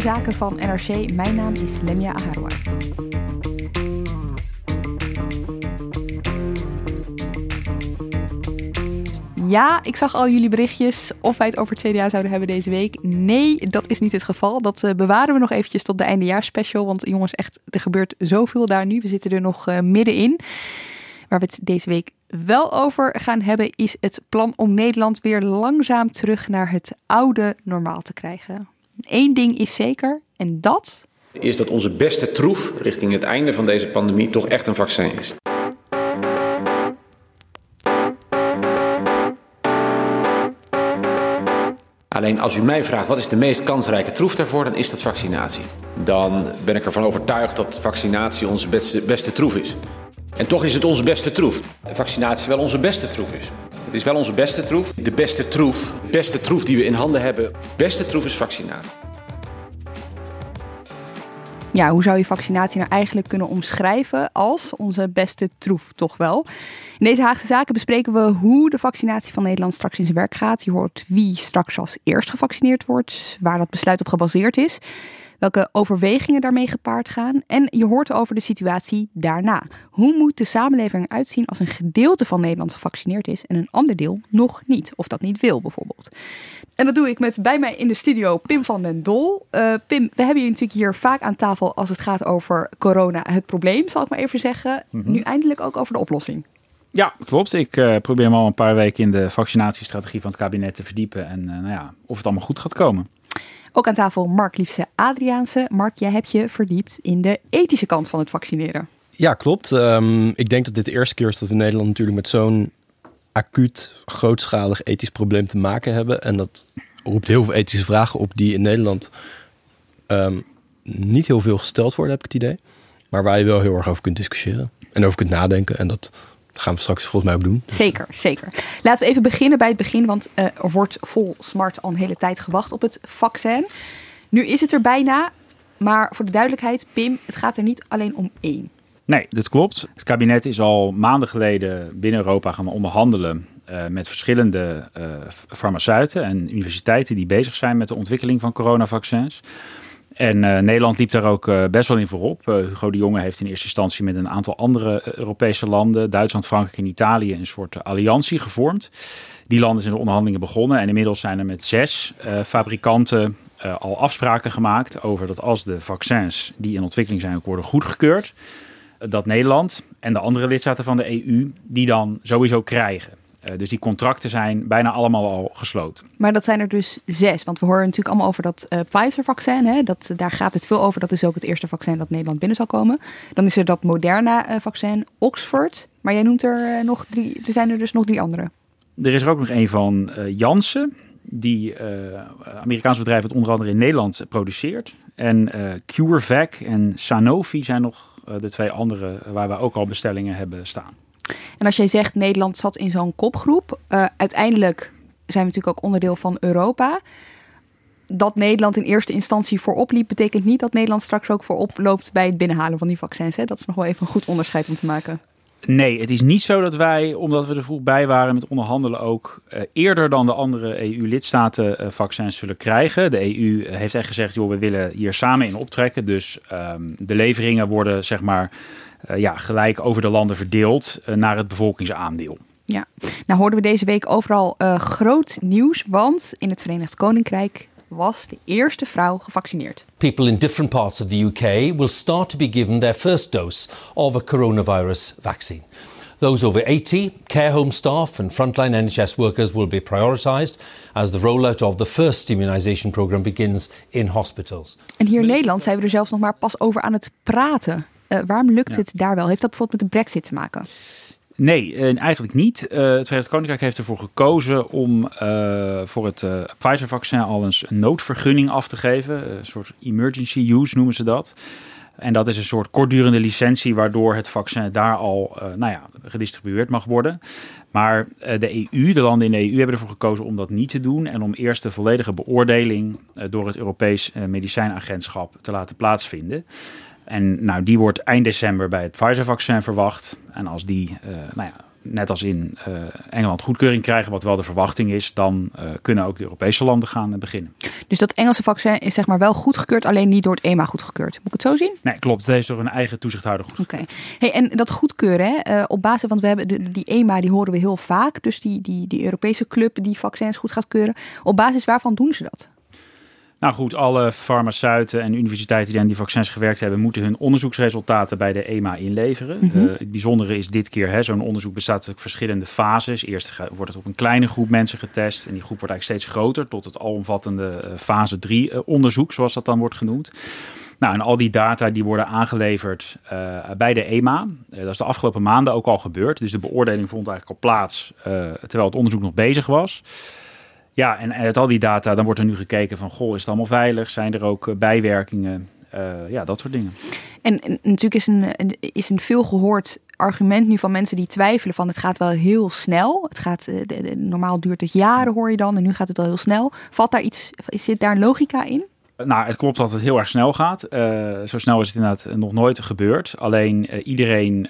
Zaken van NRC. Mijn naam is Lemia Aharwa. Ja, ik zag al jullie berichtjes of wij het over het CDA zouden hebben deze week. Nee, dat is niet het geval. Dat uh, bewaren we nog eventjes tot de eindejaarsspecial. Want jongens, echt, er gebeurt zoveel daar nu. We zitten er nog uh, middenin. Waar we het deze week wel over gaan hebben, is het plan om Nederland weer langzaam terug naar het oude normaal te krijgen. Eén ding is zeker, en dat. Is dat onze beste troef richting het einde van deze pandemie toch echt een vaccin is. Alleen als u mij vraagt wat is de meest kansrijke troef daarvoor, dan is dat vaccinatie. Dan ben ik ervan overtuigd dat vaccinatie onze beste, beste troef is. En toch is het onze beste troef. Vaccinatie wel onze beste troef is. Het is wel onze beste troef. De beste troef, beste troef die we in handen hebben, beste troef is vaccinatie. Ja, hoe zou je vaccinatie nou eigenlijk kunnen omschrijven als onze beste troef, toch wel? In deze Haagse Zaken bespreken we hoe de vaccinatie van Nederland straks in zijn werk gaat. Je hoort wie straks als eerst gevaccineerd wordt, waar dat besluit op gebaseerd is welke overwegingen daarmee gepaard gaan. En je hoort over de situatie daarna. Hoe moet de samenleving uitzien als een gedeelte van Nederland gevaccineerd is en een ander deel nog niet? Of dat niet wil bijvoorbeeld. En dat doe ik met bij mij in de studio Pim van den Dol. Uh, Pim, we hebben je natuurlijk hier vaak aan tafel als het gaat over corona, het probleem, zal ik maar even zeggen. Mhm. Nu eindelijk ook over de oplossing. Ja, klopt. Ik uh, probeer me al een paar weken in de vaccinatiestrategie van het kabinet te verdiepen. En uh, nou ja, of het allemaal goed gaat komen. Ook aan tafel Mark Liefse Adriaanse. Mark, jij hebt je verdiept in de ethische kant van het vaccineren. Ja, klopt. Um, ik denk dat dit de eerste keer is dat we in Nederland natuurlijk met zo'n acuut, grootschalig ethisch probleem te maken hebben. En dat roept heel veel ethische vragen op die in Nederland um, niet heel veel gesteld worden, heb ik het idee. Maar waar je wel heel erg over kunt discussiëren en over kunt nadenken. En dat gaan we straks volgens mij ook doen. Zeker, zeker. Laten we even beginnen bij het begin, want uh, er wordt vol smart al een hele tijd gewacht op het vaccin. Nu is het er bijna, maar voor de duidelijkheid, Pim, het gaat er niet alleen om één. Nee, dat klopt. Het kabinet is al maanden geleden binnen Europa gaan onderhandelen uh, met verschillende uh, farmaceuten en universiteiten die bezig zijn met de ontwikkeling van coronavaccins. En uh, Nederland liep daar ook uh, best wel in voorop. Uh, Hugo de Jonge heeft in eerste instantie met een aantal andere Europese landen, Duitsland, Frankrijk en Italië, een soort alliantie gevormd. Die landen zijn de onderhandelingen begonnen en inmiddels zijn er met zes fabrikanten al afspraken gemaakt over dat als de vaccins die in ontwikkeling zijn ook worden goedgekeurd, dat Nederland en de andere lidstaten van de EU die dan sowieso krijgen. Uh, dus die contracten zijn bijna allemaal al gesloten. Maar dat zijn er dus zes. Want we horen natuurlijk allemaal over dat uh, Pfizer-vaccin. Dat, daar gaat het veel over. Dat is ook het eerste vaccin dat Nederland binnen zal komen. Dan is er dat Moderna-vaccin, uh, Oxford. Maar jij noemt er nog drie. Er zijn er dus nog drie andere. Er is er ook nog een van Janssen. Die Amerikaanse bedrijf dat onder andere in Nederland produceert. En CureVac en Sanofi zijn nog de twee andere waar we ook al bestellingen hebben staan. En als jij zegt Nederland zat in zo'n kopgroep, uh, uiteindelijk zijn we natuurlijk ook onderdeel van Europa. Dat Nederland in eerste instantie voorop liep, betekent niet dat Nederland straks ook voorop loopt bij het binnenhalen van die vaccins. Hè? Dat is nog wel even een goed onderscheid om te maken. Nee, het is niet zo dat wij, omdat we er vroeg bij waren met onderhandelen, ook uh, eerder dan de andere EU-lidstaten uh, vaccins zullen krijgen. De EU heeft echt gezegd, joh, we willen hier samen in optrekken. Dus um, de leveringen worden, zeg maar, ja, gelijk over de landen verdeeld uh, naar het bevolkingsaandeel. Ja, nou hoorden we deze week overal uh, groot nieuws, want in het Verenigd Koninkrijk was de eerste vrouw gevaccineerd. People in different parts of the UK will start to be given their first dose of a coronavirus vaccine. Those over 80, care home staff and frontline NHS workers will be prioritised as the rollout of the first immunisation program begins in hospitals. En hier in Nederland zijn we er zelfs nog maar pas over aan het praten. Waarom lukt het daar wel? Heeft dat bijvoorbeeld met de brexit te maken? Nee, eigenlijk niet. het Verenigd Koninkrijk heeft ervoor gekozen om voor het Pfizer-vaccin al eens een noodvergunning af te geven. Een soort emergency use noemen ze dat. En dat is een soort kortdurende licentie waardoor het vaccin daar al nou ja, gedistribueerd mag worden. Maar eh, de EU, de landen in de EU, hebben ervoor gekozen om dat niet te doen. En om eerst de volledige beoordeling eh, door het Europees eh, Medicijnagentschap te laten plaatsvinden. En nou, die wordt eind december bij het Pfizer-vaccin verwacht. En als die nou ja, net als in uh, Engeland goedkeuring krijgen, wat wel de verwachting is, dan uh, kunnen ook de Europese landen gaan beginnen. Dus dat Engelse vaccin is zeg maar wel goedgekeurd, alleen niet door het EMA goedgekeurd. Moet ik het zo zien? Nee, klopt. Het is door een eigen toezichthouder goedgekeurd. Oké. Hey, en dat goedkeuren, hè, op basis, want we hebben de, die EMA, die horen we heel vaak. Dus die, die, die Europese club die vaccins goed gaat keuren. Op basis waarvan doen ze dat? Nou goed, alle farmaceuten en universiteiten die aan die vaccins gewerkt hebben, moeten hun onderzoeksresultaten bij de EMA inleveren. Mm het bijzondere is dit keer, zo'n onderzoek bestaat uit verschillende fases. Eerst wordt het op een kleine groep mensen getest en die groep wordt eigenlijk steeds groter tot het alomvattende uh, fase 3 uh, onderzoek, zoals dat dan wordt genoemd. Nou, en al die data die worden aangeleverd uh, bij de EMA. Uh, dat is de afgelopen maanden ook al gebeurd. Dus de beoordeling vond eigenlijk al plaats uh, terwijl het onderzoek nog bezig was. Ja, en uit al die data, dan wordt er nu gekeken van, goh, is het allemaal veilig? Zijn er ook eh, bijwerkingen? Uh, ja, dat soort dingen. En, en natuurlijk is een, is een veel gehoord argument nu van mensen die twijfelen van het gaat wel heel snel. Het gaat, de, de, normaal duurt het jaren hoor je dan en nu gaat het wel heel snel. Valt daar iets, zit daar logica in? Nou, het klopt dat het heel erg snel gaat. Uh, zo snel is het inderdaad nog nooit gebeurd. Alleen uh, iedereen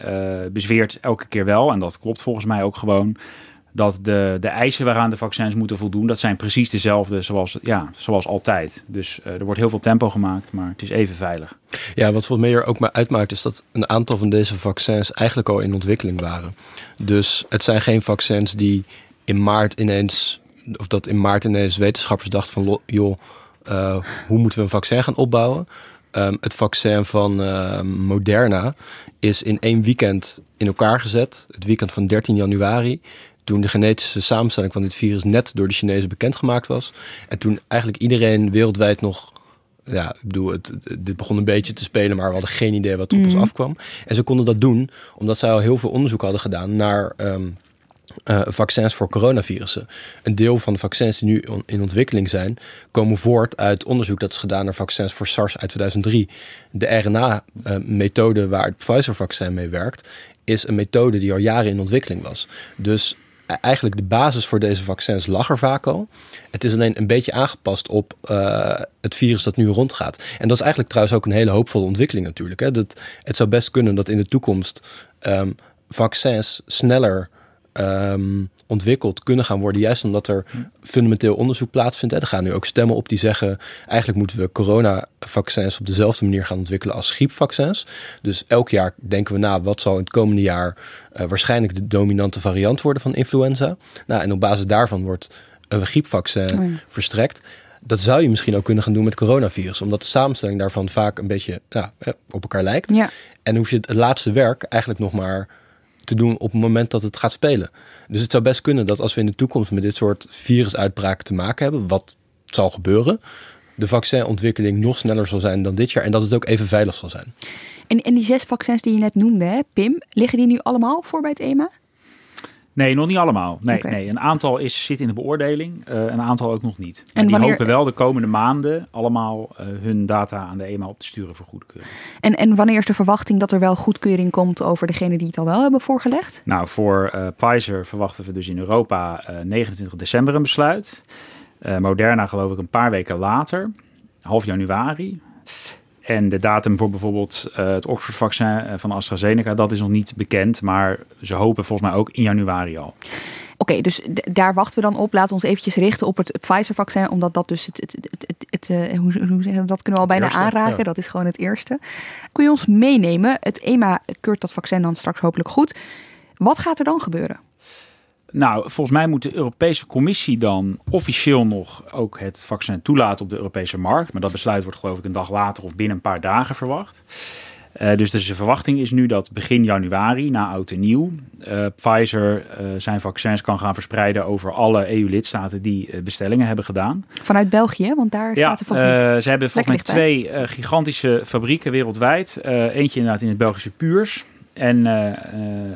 bezweert elke keer wel, en dat klopt volgens mij ook gewoon, dat de, de eisen waaraan de vaccins moeten voldoen, dat zijn precies dezelfde zoals, ja, zoals altijd. Dus uh, er wordt heel veel tempo gemaakt, maar het is even veilig. Ja, wat voor mij er ook maar uitmaakt, is dat een aantal van deze vaccins eigenlijk al in ontwikkeling waren. Dus het zijn geen vaccins die in maart ineens, of dat in maart ineens wetenschappers dachten van, joh, uh, hoe moeten we een vaccin gaan opbouwen? Um, het vaccin van uh, Moderna is in één weekend in elkaar gezet. Het weekend van 13 januari toen de genetische samenstelling van dit virus net door de Chinezen bekendgemaakt was. En toen eigenlijk iedereen wereldwijd nog. Ja, ik bedoel, het, dit begon een beetje te spelen, maar we hadden geen idee wat op ons afkwam. En ze konden dat doen omdat zij al heel veel onderzoek hadden gedaan naar um, uh, vaccins voor coronavirussen. Een deel van de vaccins die nu in ontwikkeling zijn, komen voort uit onderzoek dat is gedaan naar vaccins voor SARS uit 2003. De RNA-methode uh, waar het Pfizer-vaccin mee werkt, is een methode die al jaren in ontwikkeling was. Dus eigenlijk de basis voor deze vaccins lag er vaak al. Het is alleen een beetje aangepast op uh, het virus dat nu rondgaat. En dat is eigenlijk trouwens ook een hele hoopvolle ontwikkeling natuurlijk. Hè? Dat, het zou best kunnen dat in de toekomst um, vaccins sneller um, ontwikkeld kunnen gaan worden. Juist omdat er fundamenteel onderzoek plaatsvindt. En er gaan nu ook stemmen op die zeggen... eigenlijk moeten we coronavaccins op dezelfde manier gaan ontwikkelen als griepvaccins. Dus elk jaar denken we na... wat zal in het komende jaar uh, waarschijnlijk de dominante variant worden van influenza. Nou, en op basis daarvan wordt een griepvaccin oh ja. verstrekt dat zou je misschien ook kunnen gaan doen met coronavirus. Omdat de samenstelling daarvan vaak een beetje ja, op elkaar lijkt. Ja. En dan hoef je het laatste werk eigenlijk nog maar te doen op het moment dat het gaat spelen. Dus het zou best kunnen dat als we in de toekomst met dit soort virusuitbraken te maken hebben, wat zal gebeuren, de vaccinontwikkeling nog sneller zal zijn dan dit jaar en dat het ook even veilig zal zijn. En, en die zes vaccins die je net noemde, Pim, liggen die nu allemaal voor bij het EMA? Nee, nog niet allemaal. Nee, okay. nee. een aantal is, zit in de beoordeling, uh, een aantal ook nog niet. En, die hopen wel de komende maanden allemaal uh, hun data aan de EMA op te sturen voor goedkeuring. En, en wanneer is de verwachting dat er wel goedkeuring komt over degenen die het al wel hebben voorgelegd? Nou, voor uh, Pfizer verwachten we dus in Europa 29 december een besluit. Moderna geloof ik een paar weken later, half januari. En de datum voor bijvoorbeeld uh, het Oxford-vaccin van AstraZeneca, dat is nog niet bekend. Maar ze hopen volgens mij ook in januari al. Oké, okay, dus daar wachten we dan op. Laten we ons eventjes richten op het Pfizer-vaccin. Omdat dat dus het, het, het, het, uh, hoe, hoe zeggen we, dat kunnen we al bijna eerste, aanraken. Ja. Dat is gewoon het eerste. Kun je ons meenemen? Het EMA keurt dat vaccin dan straks hopelijk goed. Wat gaat er dan gebeuren? Nou, volgens mij moet de Europese Commissie dan officieel nog ook het vaccin toelaten op de Europese markt. Maar dat besluit wordt geloof ik een dag later of binnen een paar dagen verwacht. Uh, dus, dus de verwachting is nu dat begin januari, na oud en nieuw, uh, Pfizer uh, zijn vaccins kan gaan verspreiden over alle EU-lidstaten die bestellingen hebben gedaan. Vanuit België, want daar ja, staat de fabriek. ze hebben volgens mij twee gigantische fabrieken wereldwijd. eentje inderdaad in het Belgische Puurs en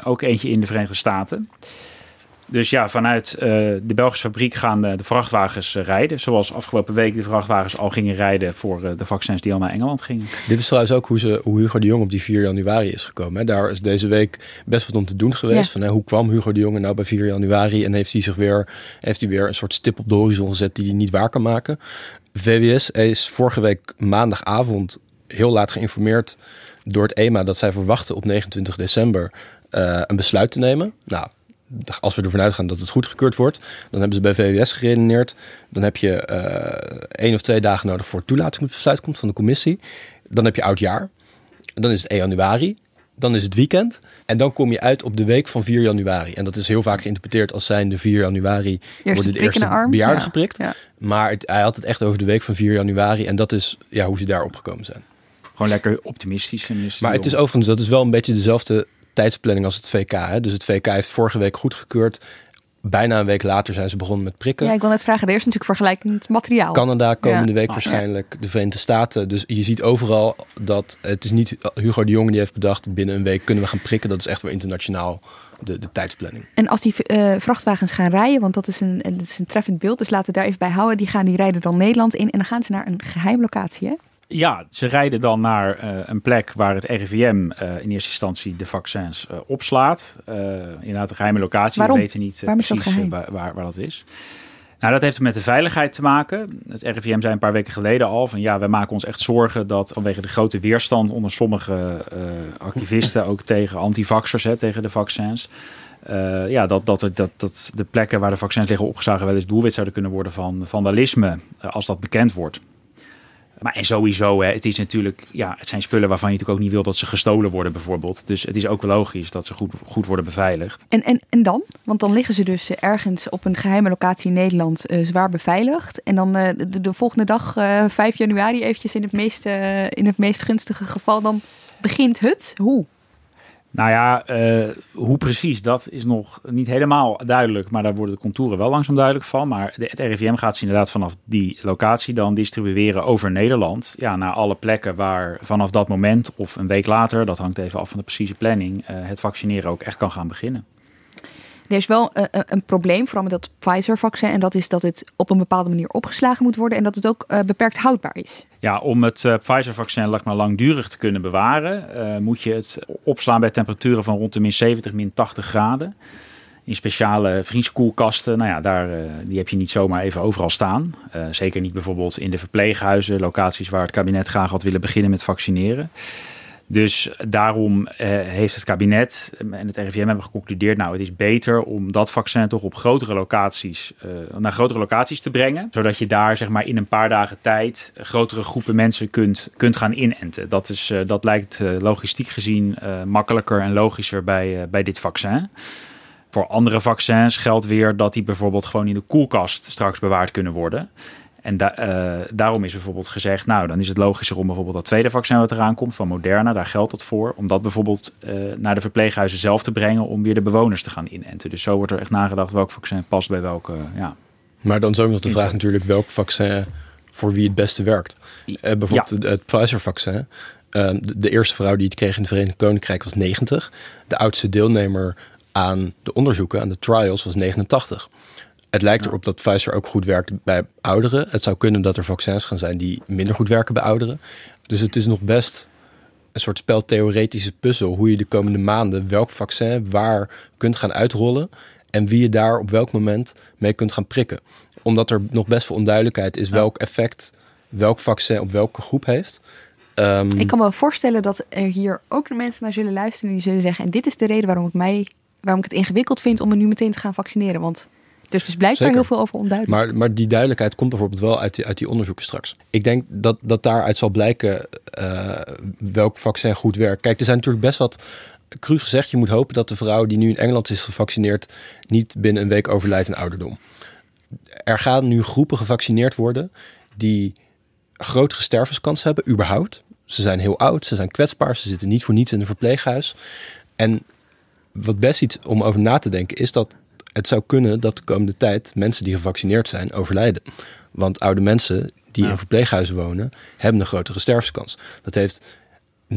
ook eentje in de Verenigde Staten. Dus ja, vanuit uh, de Belgische fabriek gaan de, de vrachtwagens uh, rijden. Zoals afgelopen week de vrachtwagens al gingen rijden voor uh, de vaccins die al naar Engeland gingen. Dit is trouwens ook hoe, ze, hoe Hugo de Jong op die 4 januari is gekomen. Hè. Daar is deze week best wat om te doen geweest. Ja. Van, hè, hoe kwam Hugo de Jong nou bij 4 januari en heeft hij zich weer, heeft hij weer een soort stip op de horizon gezet die hij niet waar kan maken. VWS is vorige week maandagavond heel laat geïnformeerd door het EMA dat zij verwachten op 29 december een besluit te nemen. Nou, als we ervan uitgaan dat het goedgekeurd wordt, dan hebben ze bij VWS geredeneerd. Dan heb je uh, één of twee dagen nodig voor het toelatingsbesluit komt van de commissie. Dan heb je oud jaar. Dan is het 1 januari. Dan is het weekend. En dan kom je uit op de week van 4 januari. En dat is heel vaak geïnterpreteerd als zijn de 4 januari eerste worden de eerste arm. bejaarden ja. geprikt. Ja. Maar het, hij had het echt over de week van 4 januari. En dat is ja, hoe ze daar opgekomen zijn. Gewoon lekker optimistisch. En maar het is overigens, dat is wel een beetje dezelfde tijdsplanning als het VK. Hè? Dus het VK heeft vorige week goedgekeurd. Bijna een week later zijn ze begonnen met prikken. Ja, ik wil net vragen. Er is natuurlijk vergelijkend materiaal. Canada komende Ja. week Oh, waarschijnlijk. De Verenigde Staten. Dus je ziet overal dat het is niet Hugo de Jonge die heeft bedacht... binnen een week kunnen we gaan prikken. Dat is echt wel internationaal de, de tijdsplanning. En als die eh, vrachtwagens gaan rijden, want dat is, een, dat is een treffend beeld, dus laten we daar even bij houden. Die, gaan, die rijden dan Nederland in en dan gaan ze naar een geheim locatie. Hè? Ja, ze rijden dan naar uh, een plek waar het RIVM uh, in eerste instantie de vaccins uh, opslaat. inderdaad, een geheime locatie. Waarom? We weten niet Waarom is dat precies waar, waar, waar dat is. Nou, dat heeft met de veiligheid te maken. Het RIVM zei een paar weken geleden al van ja, wij maken ons echt zorgen dat vanwege de grote weerstand onder sommige activisten, ook tegen antivaxers, hè, tegen de vaccins. Uh, ja, dat, dat, dat, dat de plekken waar de vaccins liggen opgeslagen wel eens doelwit zouden kunnen worden van vandalisme, uh, als dat bekend wordt. Maar en sowieso, hè, het is natuurlijk, ja, het zijn spullen waarvan je natuurlijk ook niet wil dat ze gestolen worden, bijvoorbeeld. Dus het is ook logisch dat ze goed, goed worden beveiligd. En, en, en dan? Want dan liggen ze dus ergens op een geheime locatie in Nederland uh, zwaar beveiligd. En dan uh, de, de, volgende dag, uh, 5 januari, eventjes in het, meest, in het meest gunstige geval, dan begint het. Hoe? Nou ja, uh, hoe precies, dat is nog niet helemaal duidelijk. Maar daar worden de contouren wel langzaam duidelijk van. Maar de, het RIVM gaat ze inderdaad vanaf die locatie dan distribueren over Nederland. Ja, naar alle plekken waar vanaf dat moment of een week later, dat hangt even af van de precieze planning, uh, het vaccineren ook echt kan gaan beginnen. Er is wel uh, een probleem, vooral met dat Pfizer-vaccin. En dat is dat het op een bepaalde manier opgeslagen moet worden. En dat het ook uh, beperkt houdbaar is. Ja, om het Pfizer-vaccin langdurig te kunnen bewaren, moet je het opslaan bij temperaturen van rond de min 70, min 80 graden. In speciale vrieskoelkasten, nou ja, daar, die heb je niet zomaar even overal staan. zeker niet bijvoorbeeld in de verpleeghuizen, locaties waar het kabinet graag had willen beginnen met vaccineren. Dus daarom eh, heeft het kabinet en het RIVM hebben geconcludeerd... nou, het is beter om dat vaccin toch op grotere locaties, uh, naar grotere locaties te brengen. Zodat je daar zeg maar, in een paar dagen tijd grotere groepen mensen kunt, kunt gaan inenten. Dat, is, uh, dat lijkt logistiek gezien makkelijker en logischer bij, bij dit vaccin. Voor andere vaccins geldt weer dat die bijvoorbeeld gewoon in de koelkast straks bewaard kunnen worden... En da uh, daarom is bijvoorbeeld gezegd, nou dan is het logischer om bijvoorbeeld dat tweede vaccin wat eraan komt van Moderna, daar geldt dat voor, om dat bijvoorbeeld uh, naar de verpleeghuizen zelf te brengen om weer de bewoners te gaan inenten. Dus zo wordt er echt nagedacht welk vaccin past bij welke, ja. Maar dan is ook nog de vraag natuurlijk welk vaccin voor wie het beste werkt. Uh, bijvoorbeeld ja. het Pfizer-vaccin. De, de eerste vrouw die het kreeg in het Verenigd Koninkrijk was 90. De oudste deelnemer aan de onderzoeken, aan de trials, was 89. Het lijkt erop dat Pfizer ook goed werkt bij ouderen. Het zou kunnen dat er vaccins gaan zijn die minder goed werken bij ouderen. Dus het is nog best een soort speltheoretische puzzel hoe je de komende maanden welk vaccin waar kunt gaan uitrollen en wie je daar op welk moment mee kunt gaan prikken. Omdat er nog best veel onduidelijkheid is welk effect welk vaccin op welke groep heeft. Um, ik kan me voorstellen dat er hier ook mensen naar zullen luisteren die zullen zeggen: en dit is de reden waarom ik mij, waarom ik het ingewikkeld vind om me nu meteen te gaan vaccineren, want dus er is blijkbaar Zeker. heel veel over onduidelijk. Maar, maar die duidelijkheid komt bijvoorbeeld wel uit die, uit die onderzoeken straks. Ik denk dat, dat daaruit zal blijken uh, welk vaccin goed werkt. Kijk, er zijn natuurlijk best wat cru gezegd. Je moet hopen dat de vrouw die nu in Engeland is gevaccineerd... niet binnen een week overlijdt aan ouderdom. Er gaan nu groepen gevaccineerd worden... die grotere stervenskans hebben, überhaupt. Ze zijn heel oud, ze zijn kwetsbaar, ze zitten niet voor niets in een verpleeghuis. En wat best iets om over na te denken is dat het zou kunnen dat de komende tijd mensen die gevaccineerd zijn overlijden. Want oude mensen die in verpleeghuizen wonen, hebben een grotere sterfskans. Dat heeft 99,9%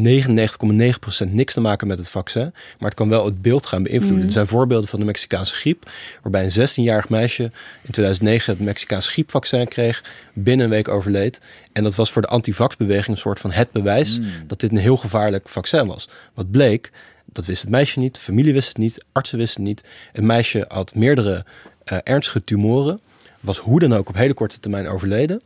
niks te maken met het vaccin. Maar het kan wel het beeld gaan beïnvloeden. Mhm. Er zijn voorbeelden van de Mexicaanse griep. Waarbij een 16-jarig meisje in 2009 het Mexicaanse griepvaccin kreeg. Binnen een week overleed. En dat was voor de antivaxbeweging een soort van het bewijs dat dit een heel gevaarlijk vaccin was. Wat bleek, dat wist het meisje niet, de familie wist het niet, artsen wisten het niet. Het meisje had meerdere eh, ernstige tumoren. Was hoe dan ook op hele korte termijn overleden.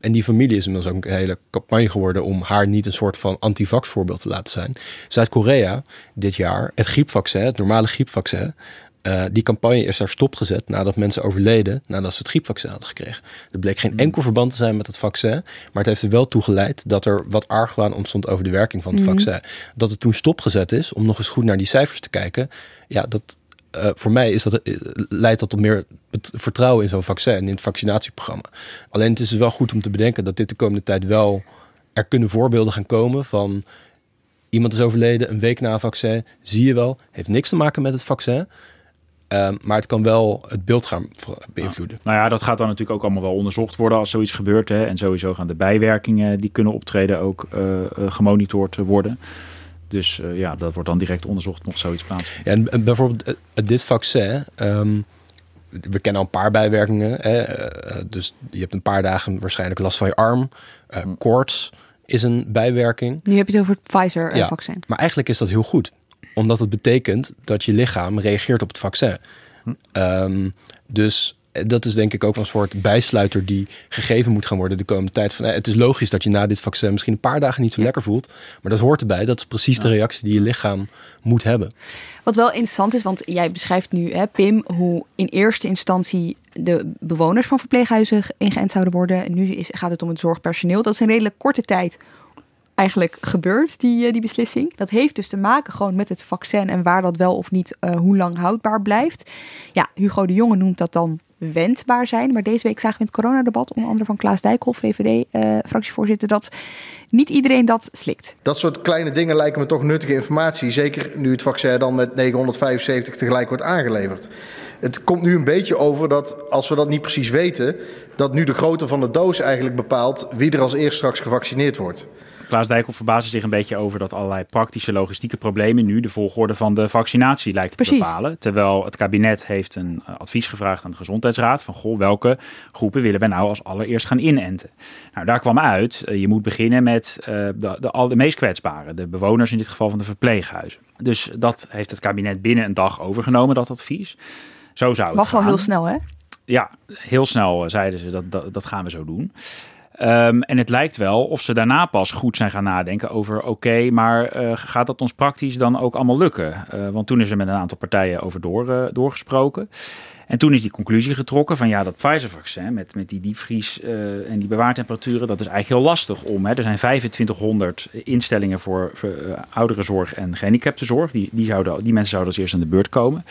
En die familie is inmiddels ook een hele campagne geworden om haar niet een soort van antivax voorbeeld te laten zijn. Zuid-Korea dit jaar, het griepvaccin, het normale griepvaccin, eh, die campagne is daar stopgezet nadat mensen overleden nadat ze het griepvaccin hadden gekregen. Er bleek geen enkel verband te zijn met het vaccin, maar het heeft er wel toe geleid dat er wat argwaan ontstond over de werking van het vaccin. Dat het toen stopgezet is om nog eens goed naar die cijfers te kijken, ja, dat, eh, voor mij is dat, eh, leidt dat tot meer vertrouwen in zo'n vaccin en in het vaccinatieprogramma. Alleen het is dus wel goed om te bedenken dat dit de komende tijd wel... Er kunnen voorbeelden gaan komen van... Iemand is overleden een week na een vaccin. Zie je wel, heeft niks te maken met het vaccin. Ehm, maar het kan wel het beeld gaan beïnvloeden. Nou ja, dat gaat dan natuurlijk ook allemaal wel onderzocht worden als zoiets gebeurt. Hè. En sowieso gaan de bijwerkingen die kunnen optreden ook eh, eh, gemonitord worden. Dus eh, ja, dat wordt dan direct onderzocht mocht zoiets plaatsvinden. Ja, en, en bijvoorbeeld dit vaccin... ehm, we kennen al een paar bijwerkingen. Hè? dus je hebt een paar dagen waarschijnlijk last van je arm. Eh, koorts is een bijwerking. Nu heb je het over het Ja. Pfizer-vaccin. Maar eigenlijk is dat heel goed. Omdat het betekent dat je lichaam reageert op het vaccin. Ehm, dus dat is denk ik ook een soort bijsluiter die gegeven moet gaan worden de komende tijd. Van, eh, het is logisch dat je na dit vaccin misschien een paar dagen niet zo lekker voelt. Maar dat hoort erbij. Dat is precies de reactie die je lichaam moet hebben. Wat wel interessant is, want jij beschrijft nu, hè, Pim, hoe in eerste instantie de bewoners van verpleeghuizen ingeënt zouden worden. En nu is, gaat het om het zorgpersoneel. Dat is een redelijk korte tijd eigenlijk gebeurd, die, eh, die beslissing. Dat heeft dus te maken gewoon met het vaccin en waar dat wel of niet, eh, hoe lang houdbaar blijft. Ja, Hugo de Jonge noemt dat dan wendbaar zijn. Maar deze week zagen we in het coronadebat, onder andere van Klaas Dijkhoff, VVD-fractievoorzitter, dat niet iedereen dat slikt. Dat soort kleine dingen lijken me toch nuttige informatie. Zeker nu het vaccin dan met 975 tegelijk wordt aangeleverd. Het komt nu een beetje over dat als we dat niet precies weten, dat nu de grootte van de doos eigenlijk bepaalt wie er als eerst straks gevaccineerd wordt. Klaas Dijkhoff verbaasde zich een beetje over dat allerlei praktische logistieke problemen nu de volgorde van de vaccinatie lijken te Precies. bepalen. Terwijl het kabinet heeft een eh, advies gevraagd aan de Gezondheidsraad van goh, welke groepen willen we nou als allereerst gaan inenten. Nou, daar kwam uit, eh, je moet beginnen met eh, de, de, al de meest kwetsbaren, de bewoners in dit geval van de verpleeghuizen. Dus dat heeft het kabinet binnen een dag overgenomen, dat advies. Zo zou het Was al gaan. heel snel, hè? Ja, heel snel zeiden ze dat, dat, dat gaan we zo doen. Ehm, en het lijkt wel of ze daarna pas goed zijn gaan nadenken over: oké, maar eh, gaat dat ons praktisch dan ook allemaal lukken? Eh, want toen is er met een aantal partijen over door, eh, doorgesproken. En toen is die conclusie getrokken van ja, dat Pfizer-vaccin met, met die diepvries eh, en die bewaartemperaturen, dat is eigenlijk heel lastig om. Hè. Er zijn 2500 instellingen voor, voor eh, ouderenzorg en gehandicaptenzorg. Die, die, zouden, die mensen zouden als eerst aan de beurt komen.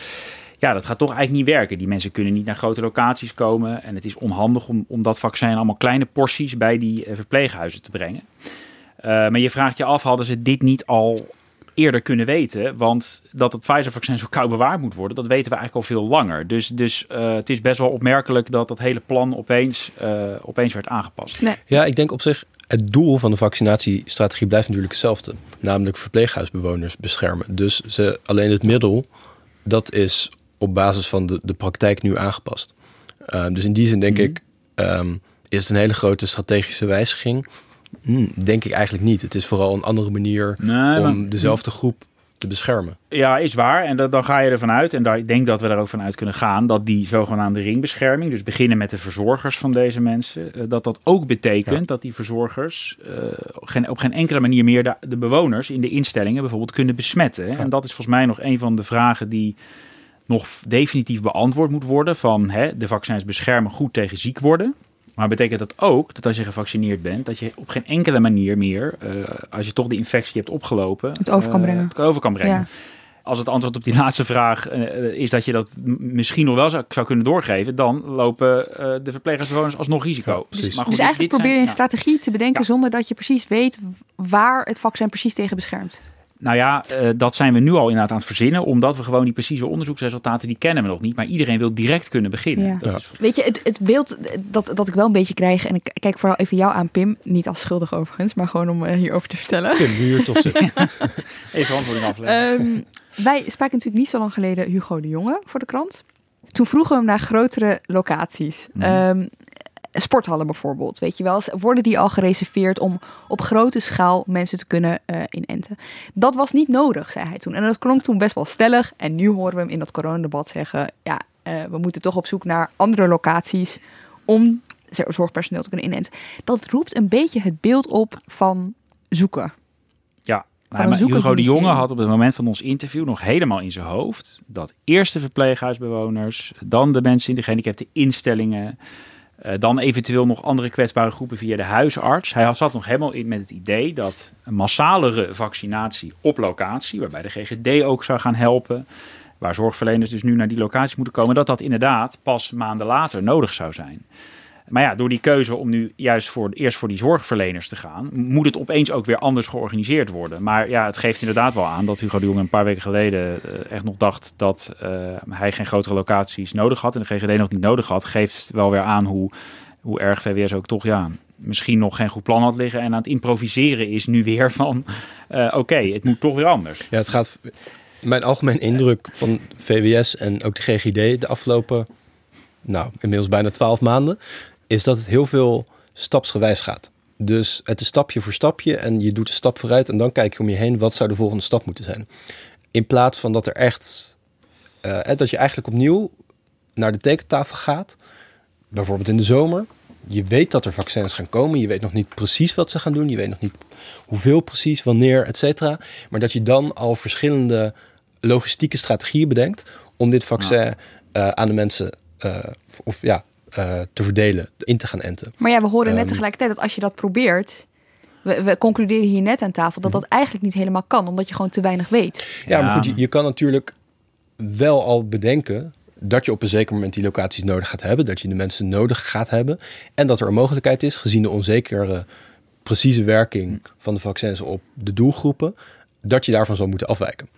Ja, dat gaat toch eigenlijk niet werken. Die mensen kunnen niet naar grote locaties komen. En het is onhandig om, om dat vaccin in allemaal kleine porties bij die eh, verpleeghuizen te brengen. Eh, maar je vraagt je af, hadden ze dit niet al eerder kunnen weten? Want dat het Pfizer-vaccin zo koud bewaard moet worden, dat weten we eigenlijk al veel langer. Dus, dus eh, het is best wel opmerkelijk dat dat hele plan opeens, eh, opeens werd aangepast. Nee. Ja, ik denk op zich, het doel van de vaccinatiestrategie blijft natuurlijk hetzelfde. Namelijk verpleeghuisbewoners beschermen. Dus ze, alleen het middel, dat is op basis van de, de praktijk nu aangepast. Ehm, dus in die zin denk Mhm. ik, ehm, is het een hele grote strategische wijziging? Hm, denk ik eigenlijk niet. Het is vooral een andere manier Nee, om maar- dezelfde groep te beschermen. Ja, is waar. En dat, dan ga je ervan uit, en daar, ik denk dat we daar ook van uit kunnen gaan, dat die zogenaamde ringbescherming, dus beginnen met de verzorgers van deze mensen, eh, dat dat ook betekent Ja. dat die verzorgers eh, geen, op geen enkele manier meer de, de bewoners in de instellingen bijvoorbeeld kunnen besmetten. hè. En dat is volgens mij nog een van de vragen die nog definitief beantwoord moet worden van hè, de vaccins beschermen goed tegen ziek worden. Maar betekent dat ook dat als je gevaccineerd bent, dat je op geen enkele manier meer, eh, als je toch de infectie hebt opgelopen, Het over kan eh, brengen. het over kan brengen. Ja. als het antwoord op die laatste vraag uh, is dat je dat misschien nog wel zou, zou kunnen doorgeven, dan lopen uh, de verpleeghuisbewoners alsnog risico. Ja, dus, maar goed, dus eigenlijk probeer je een strategie te bedenken zonder dat je precies weet waar het vaccin precies tegen beschermt. Nou ja, uh, dat zijn we nu al inderdaad aan het verzinnen, omdat we gewoon die precieze onderzoeksresultaten, die kennen we nog niet. Maar iedereen wil direct kunnen beginnen. Ja. Dat is... Weet je, het, het, beeld dat, dat ik wel een beetje krijg, en ik kijk vooral even jou aan, Pim, niet als schuldig overigens, maar gewoon om uh, hierover te vertellen. Pim, nu hier toch zitten. even antwoording afleggen. Um, wij spraken natuurlijk niet zo lang geleden Hugo de Jonge voor de krant. Toen vroegen we hem naar grotere locaties. Mm. Um, sporthallen bijvoorbeeld, weet je wel. Worden die al gereserveerd om op grote schaal mensen te kunnen uh, inenten? Dat was niet nodig, zei hij toen. En dat klonk toen best wel stellig. En nu horen we hem in dat coronadebat zeggen... ja, uh, we moeten toch op zoek naar andere locaties... om zorgpersoneel te kunnen inenten. Dat roept een beetje het beeld op van zoeken. Ja, nou, maar Hugo de Jonge had op het moment van ons interview nog helemaal in zijn hoofd... dat eerst de verpleeghuisbewoners, dan de mensen in de gehandicapte instellingen... Uh, dan eventueel nog andere kwetsbare groepen via de huisarts. Hij zat nog helemaal in met het idee dat een massalere vaccinatie op locatie, waarbij de GGD ook zou gaan helpen, waar zorgverleners dus nu naar die locatie moeten komen, dat dat inderdaad pas maanden later nodig zou zijn. Maar ja, door die keuze om nu juist voor, eerst voor die zorgverleners te gaan, moet het opeens ook weer anders georganiseerd worden. Maar ja, het geeft inderdaad wel aan dat Hugo de Jong een paar weken geleden uh, echt nog dacht dat uh, hij geen grotere locaties nodig had en de GGD nog niet nodig had. Geeft wel weer aan hoe, hoe erg VWS ook toch ja, misschien nog geen goed plan had liggen en aan het improviseren is nu weer van uh, oké, het moet toch weer anders. Ja, het gaat. Mijn algemeen indruk van VWS en ook de GGD de afgelopen, nou, inmiddels bijna twaalf maanden, is dat het heel veel stapsgewijs gaat. Dus het is stapje voor stapje en je doet een stap vooruit en dan kijk je om je heen wat zou de volgende stap moeten zijn. In plaats van dat er echt, uh, dat je eigenlijk opnieuw naar de tekentafel gaat, bijvoorbeeld in de zomer. Je weet dat er vaccins gaan komen, je weet nog niet precies wat ze gaan doen, je weet nog niet hoeveel precies, wanneer, et cetera. Maar dat je dan al verschillende logistieke strategieën bedenkt om dit vaccin uh, aan de mensen, uh, of ja, uh, te verdelen, in te gaan enten. Maar ja, we horen net um, tegelijkertijd dat als je dat probeert, we, we, concluderen hier net aan tafel dat dat eigenlijk niet helemaal kan, omdat je gewoon te weinig weet. Ja, ja. maar goed, je, je, kan natuurlijk wel al bedenken dat je op een zeker moment die locaties nodig gaat hebben, dat je de mensen nodig gaat hebben en dat er een mogelijkheid is, gezien de onzekere precieze werking van de vaccins op de doelgroepen, dat je daarvan zal moeten afwijken.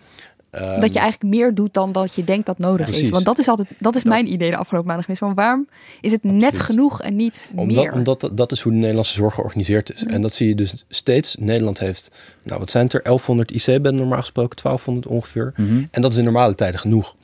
Um, dat je eigenlijk meer doet dan dat je denkt dat nodig precies. is. Want dat is altijd, dat is mijn idee de afgelopen maanden geweest. Van waarom is het net genoeg en niet omdat, meer? Omdat dat is hoe de Nederlandse zorg georganiseerd is. Ja. En dat zie je dus steeds. Nederland heeft, nou wat zijn het er? 1100 IC-bedden normaal gesproken, 1200 ongeveer. Mm -hmm. En dat is in normale tijden genoeg.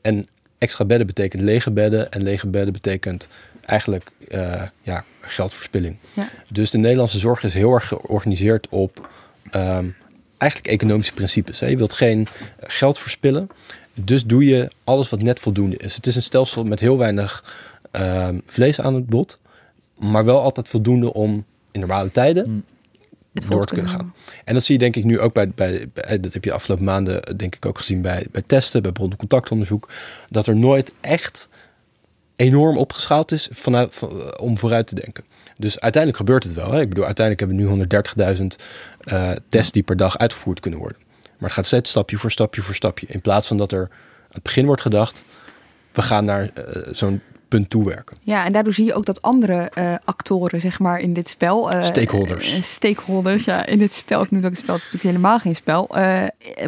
En extra bedden betekent lege bedden. En lege bedden betekent eigenlijk uh, ja, geldverspilling. Ja. Dus de Nederlandse zorg is heel erg georganiseerd op... Um, eigenlijk economische principes. Hè. Je wilt geen geld verspillen. Dus doe je alles wat net voldoende is. Het is een stelsel met heel weinig uh, vlees aan het bot. Maar wel altijd voldoende om in normale tijden mm. door te kunnen gaan. En dat zie je denk ik nu ook bij, bij, bij, dat heb je de afgelopen maanden denk ik ook gezien bij, bij testen, bij contactonderzoek. Dat er nooit echt enorm opgeschaald is vanuit, van, om vooruit te denken. Dus uiteindelijk gebeurt het wel. Hè? Ik bedoel, uiteindelijk hebben we nu 130.000 uh, tests die per dag uitgevoerd kunnen worden. Maar het gaat steeds stapje voor stapje voor stapje. In plaats van dat er aan het begin wordt gedacht, we gaan naar uh, zo'n punt toewerken. Ja, en daardoor zie je ook dat andere uh, actoren, zeg maar, in dit spel. Uh, stakeholders. Stakeholders, ja, in dit spel. Ik noem dat het spel, het is natuurlijk helemaal geen spel.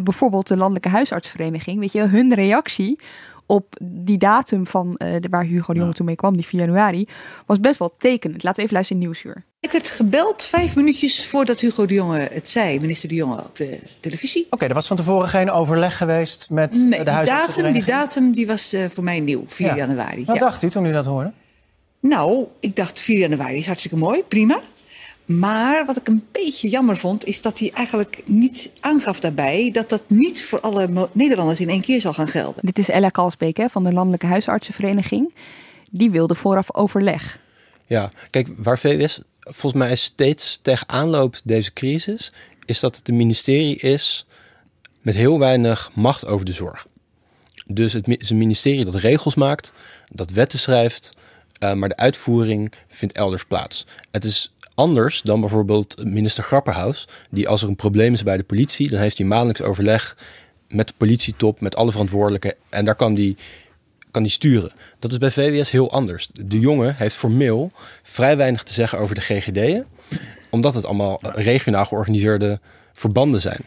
bijvoorbeeld de Landelijke Huisartsvereniging, weet je, hun reactie op die datum van uh, de, waar Hugo de Jonge ja. toen mee kwam, die 4 januari, was best wel tekenend. Laten we even luisteren in Nieuwsuur. Ik werd gebeld vijf minuutjes voordat Hugo de Jonge het zei, minister de Jonge op de televisie. Oké, okay, er was van tevoren geen overleg geweest met nee, de huisartsenvereniging? Die datum die was uh, voor mij nieuw, 4 ja. januari. Wat ja. dacht u toen u dat hoorde? Nou, ik dacht 4 januari is hartstikke mooi, prima. Maar wat ik een beetje jammer vond, is dat hij eigenlijk niet aangaf daarbij dat dat niet voor alle Nederlanders in één keer zal gaan gelden. Dit is Ella Kalsbeek hè, van de Landelijke Huisartsenvereniging. Die wilde vooraf overleg. Ja, kijk, waar VWS volgens mij steeds tegenaan loopt deze crisis, is dat het een ministerie is met heel weinig macht over de zorg. Dus het is een ministerie dat regels maakt, dat wetten schrijft, uh, maar de uitvoering vindt elders plaats. Het is anders dan bijvoorbeeld minister Grapperhaus, die als er een probleem is bij de politie, dan heeft hij maandelijks overleg met de politietop, met alle verantwoordelijken. En daar kan die, kan die sturen. Dat is bij VWS heel anders. De jongen heeft formeel vrij weinig te zeggen over de GGD'en. Omdat het allemaal regionaal georganiseerde verbanden zijn.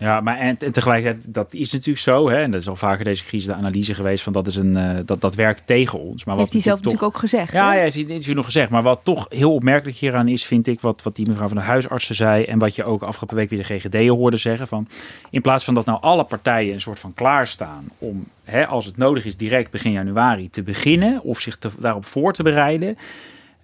Ja, maar en, en, tegelijkertijd, dat is natuurlijk zo. Hè, en dat is al vaker deze crisis de analyse geweest van dat is een uh, dat, dat werkt tegen ons. Maar heeft hij zelf natuurlijk ook gezegd. Ja, hij heeft in het interview nog gezegd. Maar wat toch heel opmerkelijk hieraan is, vind ik, wat, wat die mevrouw van de huisartsen zei. En wat je ook afgelopen week weer de GGD'en hoorde zeggen. Van, in plaats van dat nou alle partijen een soort van klaarstaan om, hè, als het nodig is, direct begin januari te beginnen. Of zich te, daarop voor te bereiden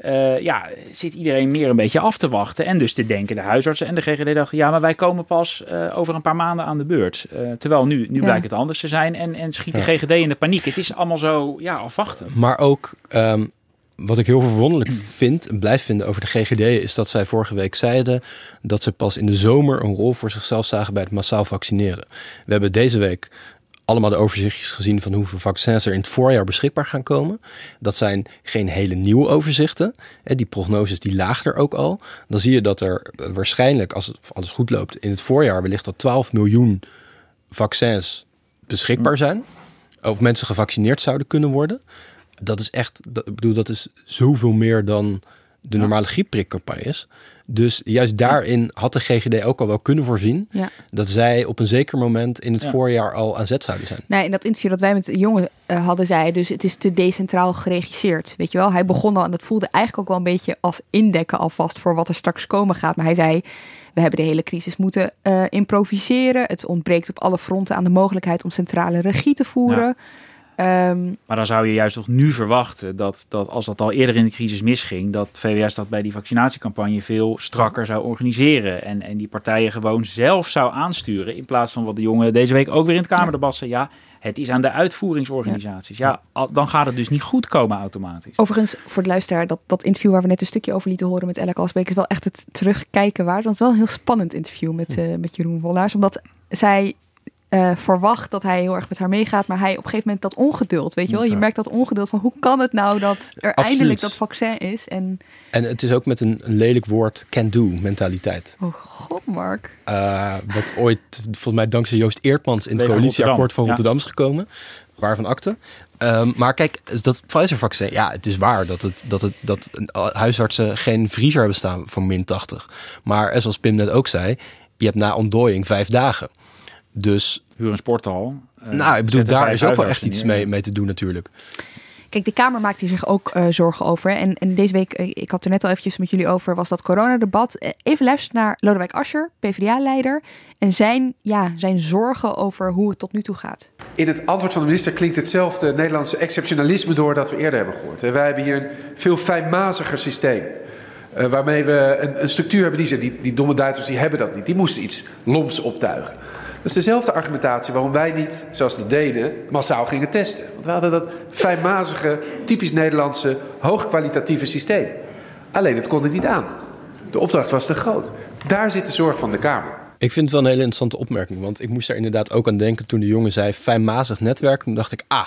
uh, ja, zit iedereen meer een beetje af te wachten. En dus te denken, de huisartsen en de GGD dachten... ja, maar wij komen pas uh, over een paar maanden aan de beurt. Uh, terwijl nu, nu ja. blijkt het anders te zijn en, en schiet de. GGD in de paniek. Het is allemaal zo, ja, afwachten. Maar ook... Um, wat ik heel verwonderlijk vind en blijf vinden over de GGD... is dat zij vorige week zeiden dat ze pas in de zomer... een rol voor zichzelf zagen bij het massaal vaccineren. We hebben deze week allemaal de overzichtjes gezien van hoeveel vaccins er in het voorjaar beschikbaar gaan komen. Dat zijn geen hele nieuwe overzichten. Die prognoses die lagen er ook al. Dan zie je dat er waarschijnlijk, als alles goed loopt, in het voorjaar wellicht dat 12 miljoen vaccins beschikbaar zijn. Of mensen gevaccineerd zouden kunnen worden. Dat is echt, ik bedoel, dat is zoveel meer dan de normale griepprikcampagnes. Dus juist daarin had de GGD ook al wel kunnen voorzien ja. dat zij op een zeker moment in het ja. voorjaar al aan zet zouden zijn. Nee, in dat interview dat wij met de jongen uh, hadden, zei dus het is te decentraal geregisseerd. Weet je wel, hij begon al en dat voelde eigenlijk ook wel een beetje als indekken alvast voor wat er straks komen gaat. Maar hij zei, we hebben de hele crisis moeten uh, improviseren. Het ontbreekt op alle fronten aan de mogelijkheid om centrale regie te voeren. Ja. Um, maar dan zou je juist toch nu verwachten dat, dat als dat al eerder in de crisis misging, dat VWS dat bij die vaccinatiecampagne veel strakker zou organiseren. En, en die partijen gewoon zelf zou aansturen. In plaats van wat de jongen deze week ook weer in het Kamerdebat zei. Ja, het is aan de uitvoeringsorganisaties. Ja. dan gaat het dus niet goed komen automatisch. Overigens, voor de luisteraar, dat, dat interview waar we net een stukje over lieten horen met Ella Alsbeek is wel echt het terugkijken waard. Want het is wel een heel spannend interview met, uh, met Jeroen Vollaars. Omdat zij uh, verwacht dat hij heel erg met haar meegaat. Maar hij op een gegeven moment dat ongeduld, weet je wel. Je merkt dat ongeduld van hoe kan het nou dat er Absoluut. eindelijk dat vaccin is. En, en het is ook met een, een lelijk woord can-do mentaliteit. Oh god, Mark. Uh, wat ooit, volgens mij dankzij Joost Eertmans in het coalitieakkoord van Rotterdam ja. is gekomen. Waarvan akte. Um, maar kijk, dat Pfizer-vaccin, ja, het is waar dat, het, dat, het, dat huisartsen geen vriezer hebben staan voor min 80. Maar zoals Pim net ook zei, je hebt na ontdooiing vijf dagen. Dus huur een sporthal. Uh, nou, ik bedoel, daar is ook wel echt iets mee, mee te doen natuurlijk. Kijk, de Kamer maakt hier zich ook uh, zorgen over. En, en deze week, uh, ik had er net al eventjes met jullie over, was dat coronadebat. Uh, even luisteren naar Lodewijk Asscher, PvdA-leider. En zijn, ja, zijn zorgen over hoe het tot nu toe gaat. In het antwoord van de minister klinkt hetzelfde Nederlandse exceptionalisme door dat we eerder hebben gehoord. En wij hebben hier een veel fijnmaziger systeem. Uh, waarmee we een, een structuur hebben die, die, die domme Duitsers die hebben dat niet. Die moesten iets loms optuigen. Dat is dezelfde argumentatie waarom wij niet, zoals de Denen, massaal gingen testen. Want we hadden dat fijnmazige, typisch Nederlandse, hoogkwalitatieve systeem. Alleen het kon het niet aan. De opdracht was te groot. Daar zit de zorg van de Kamer. Ik vind het wel een hele interessante opmerking. Want ik moest daar inderdaad ook aan denken toen de jongen zei fijnmazig netwerk. Toen dacht ik, ah,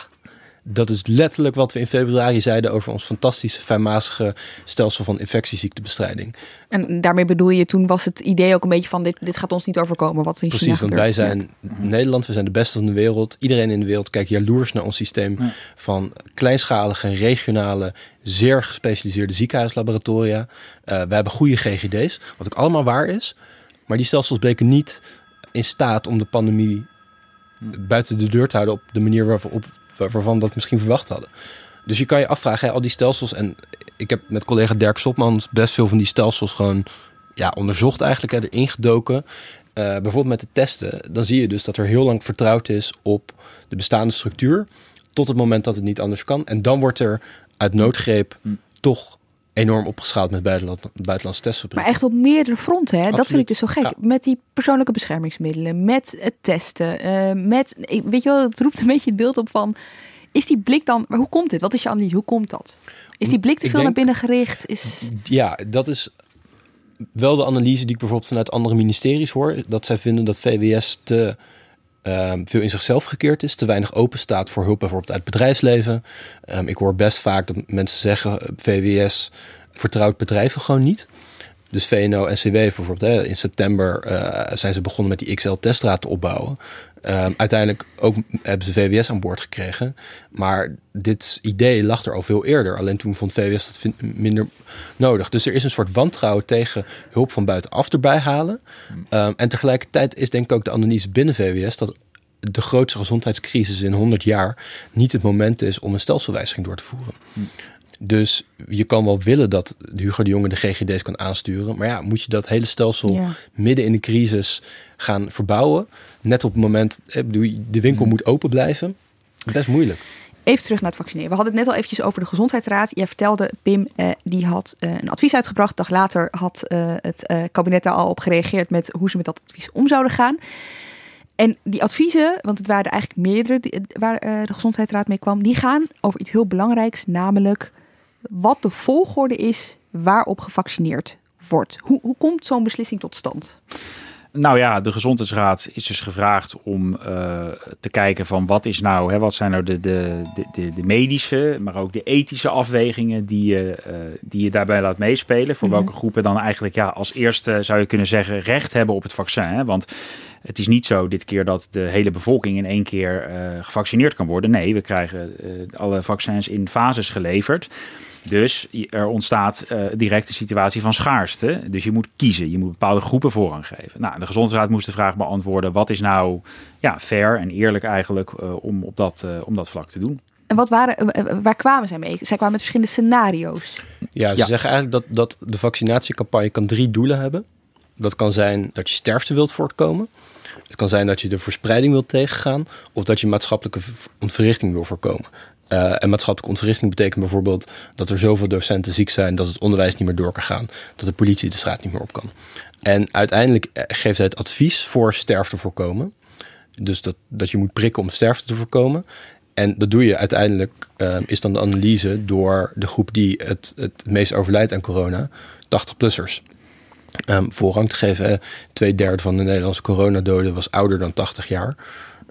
dat is letterlijk wat we in februari zeiden over ons fantastische fijnmazige stelsel van infectieziektebestrijding. En daarmee bedoel je, toen was het idee ook een beetje van dit, dit gaat ons niet overkomen wat in Precies, China want wij zijn ja. Nederland, we zijn de beste van de wereld. Iedereen in de wereld kijkt jaloers naar ons systeem ja. van kleinschalige, regionale, zeer gespecialiseerde ziekenhuislaboratoria. Uh, we hebben goede GGD's, wat ook allemaal waar is. Maar die stelsels bleken niet in staat om de pandemie buiten de deur te houden op de manier waarop waarvan we dat misschien verwacht hadden. Dus je kan je afvragen, hè, al die stelsels. En ik heb met collega Dirk Sopman best veel van die stelsels gewoon ja, onderzocht, eigenlijk, hè, erin gedoken. Uh, bijvoorbeeld met de testen. Dan zie je dus dat er heel lang vertrouwd is op de bestaande structuur. Tot het moment dat het niet anders kan. En dan wordt er uit noodgreep mm. toch enorm opgeschaald met buitenland, buitenlandse testfabrieken. Maar echt op meerdere fronten, hè? dat vind ik dus zo gek. Ja. Met die persoonlijke beschermingsmiddelen, met het testen, uh, met, weet je wel, het roept een beetje het beeld op van, is die blik dan, maar hoe komt dit? Wat is je analyse? Hoe komt dat? Is die blik te veel denk, naar binnen gericht? Is... Ja, dat is wel de analyse die ik bijvoorbeeld vanuit andere ministeries hoor. Dat zij vinden dat VWS te um, veel in zichzelf gekeerd is, te weinig open staat voor hulp bijvoorbeeld uit het bedrijfsleven. Um, ik hoor best vaak dat mensen zeggen, VWS vertrouwt bedrijven gewoon niet. Dus VNO-NCW bijvoorbeeld, hè, in september eh, zijn ze begonnen met die XL-teststraat te opbouwen. Um, uiteindelijk ook hebben ze VWS aan boord gekregen. Maar dit idee lag er al veel eerder. Alleen toen vond VWS dat minder nodig. Dus er is een soort wantrouwen tegen hulp van buitenaf erbij halen. Um, en tegelijkertijd is denk ik ook de analyse binnen VWS dat de grootste gezondheidscrisis in 100 jaar niet het moment is om een stelselwijziging door te voeren. Dus je kan wel willen dat Hugo de Jonge de GGD's kan aansturen. Maar ja, moet je dat hele stelsel midden in de crisis gaan verbouwen? Net op het moment, de winkel moet open blijven. Best moeilijk. Even terug naar het vaccineren. We hadden het net al eventjes over de gezondheidsraad. Jij vertelde, Pim, eh, die had eh, een advies uitgebracht. Dag later had eh, het eh, kabinet daar al op gereageerd met hoe ze met dat advies om zouden gaan. En die adviezen, want het waren er eigenlijk meerdere die, waar eh, de gezondheidsraad mee kwam, die gaan over iets heel belangrijks, namelijk wat de volgorde is waarop gevaccineerd wordt. Hoe, hoe komt zo'n beslissing tot stand? Nou ja, de Gezondheidsraad is dus gevraagd om uh, te kijken van wat is nou, hè, wat zijn nou de, de, de, de, medische, maar ook de ethische afwegingen die je, uh, die je daarbij laat meespelen. Voor mm -hmm. welke groepen dan eigenlijk ja, als eerste zou je kunnen zeggen recht hebben op het vaccin. Hè? Want het is niet zo dit keer dat de hele bevolking in één keer uh, gevaccineerd kan worden. Nee, we krijgen alle vaccins in fases geleverd. Dus er ontstaat uh, direct een situatie van schaarste. Dus je moet kiezen. Je moet bepaalde groepen voorrang geven. Nou, de Gezondheidsraad moest de vraag beantwoorden: wat is nou ja, fair en eerlijk eigenlijk uh, om, op dat, uh, om dat vlak te doen? En wat waren, waar kwamen zij mee? Zij kwamen met verschillende scenario's. Ja, ze ja. zeggen eigenlijk dat, dat de vaccinatiecampagne kan drie doelen hebben. Dat kan zijn dat je sterfte wilt voortkomen. Het kan zijn dat je de verspreiding wilt tegengaan. Of dat je maatschappelijke ontwrichting wil voorkomen. Uh, en maatschappelijke ontwrichting betekent bijvoorbeeld dat er zoveel docenten ziek zijn dat het onderwijs niet meer door kan gaan. Dat de politie de straat niet meer op kan. En uiteindelijk geeft hij het advies voor sterfte voorkomen. Dus dat, dat je moet prikken om sterfte te voorkomen. En dat doe je uiteindelijk, uh, is dan de analyse door de groep die het, het meest overlijdt aan corona, 80-plussers. Um, voorrang te geven. Twee derde van de Nederlandse coronadoden was ouder dan 80 jaar.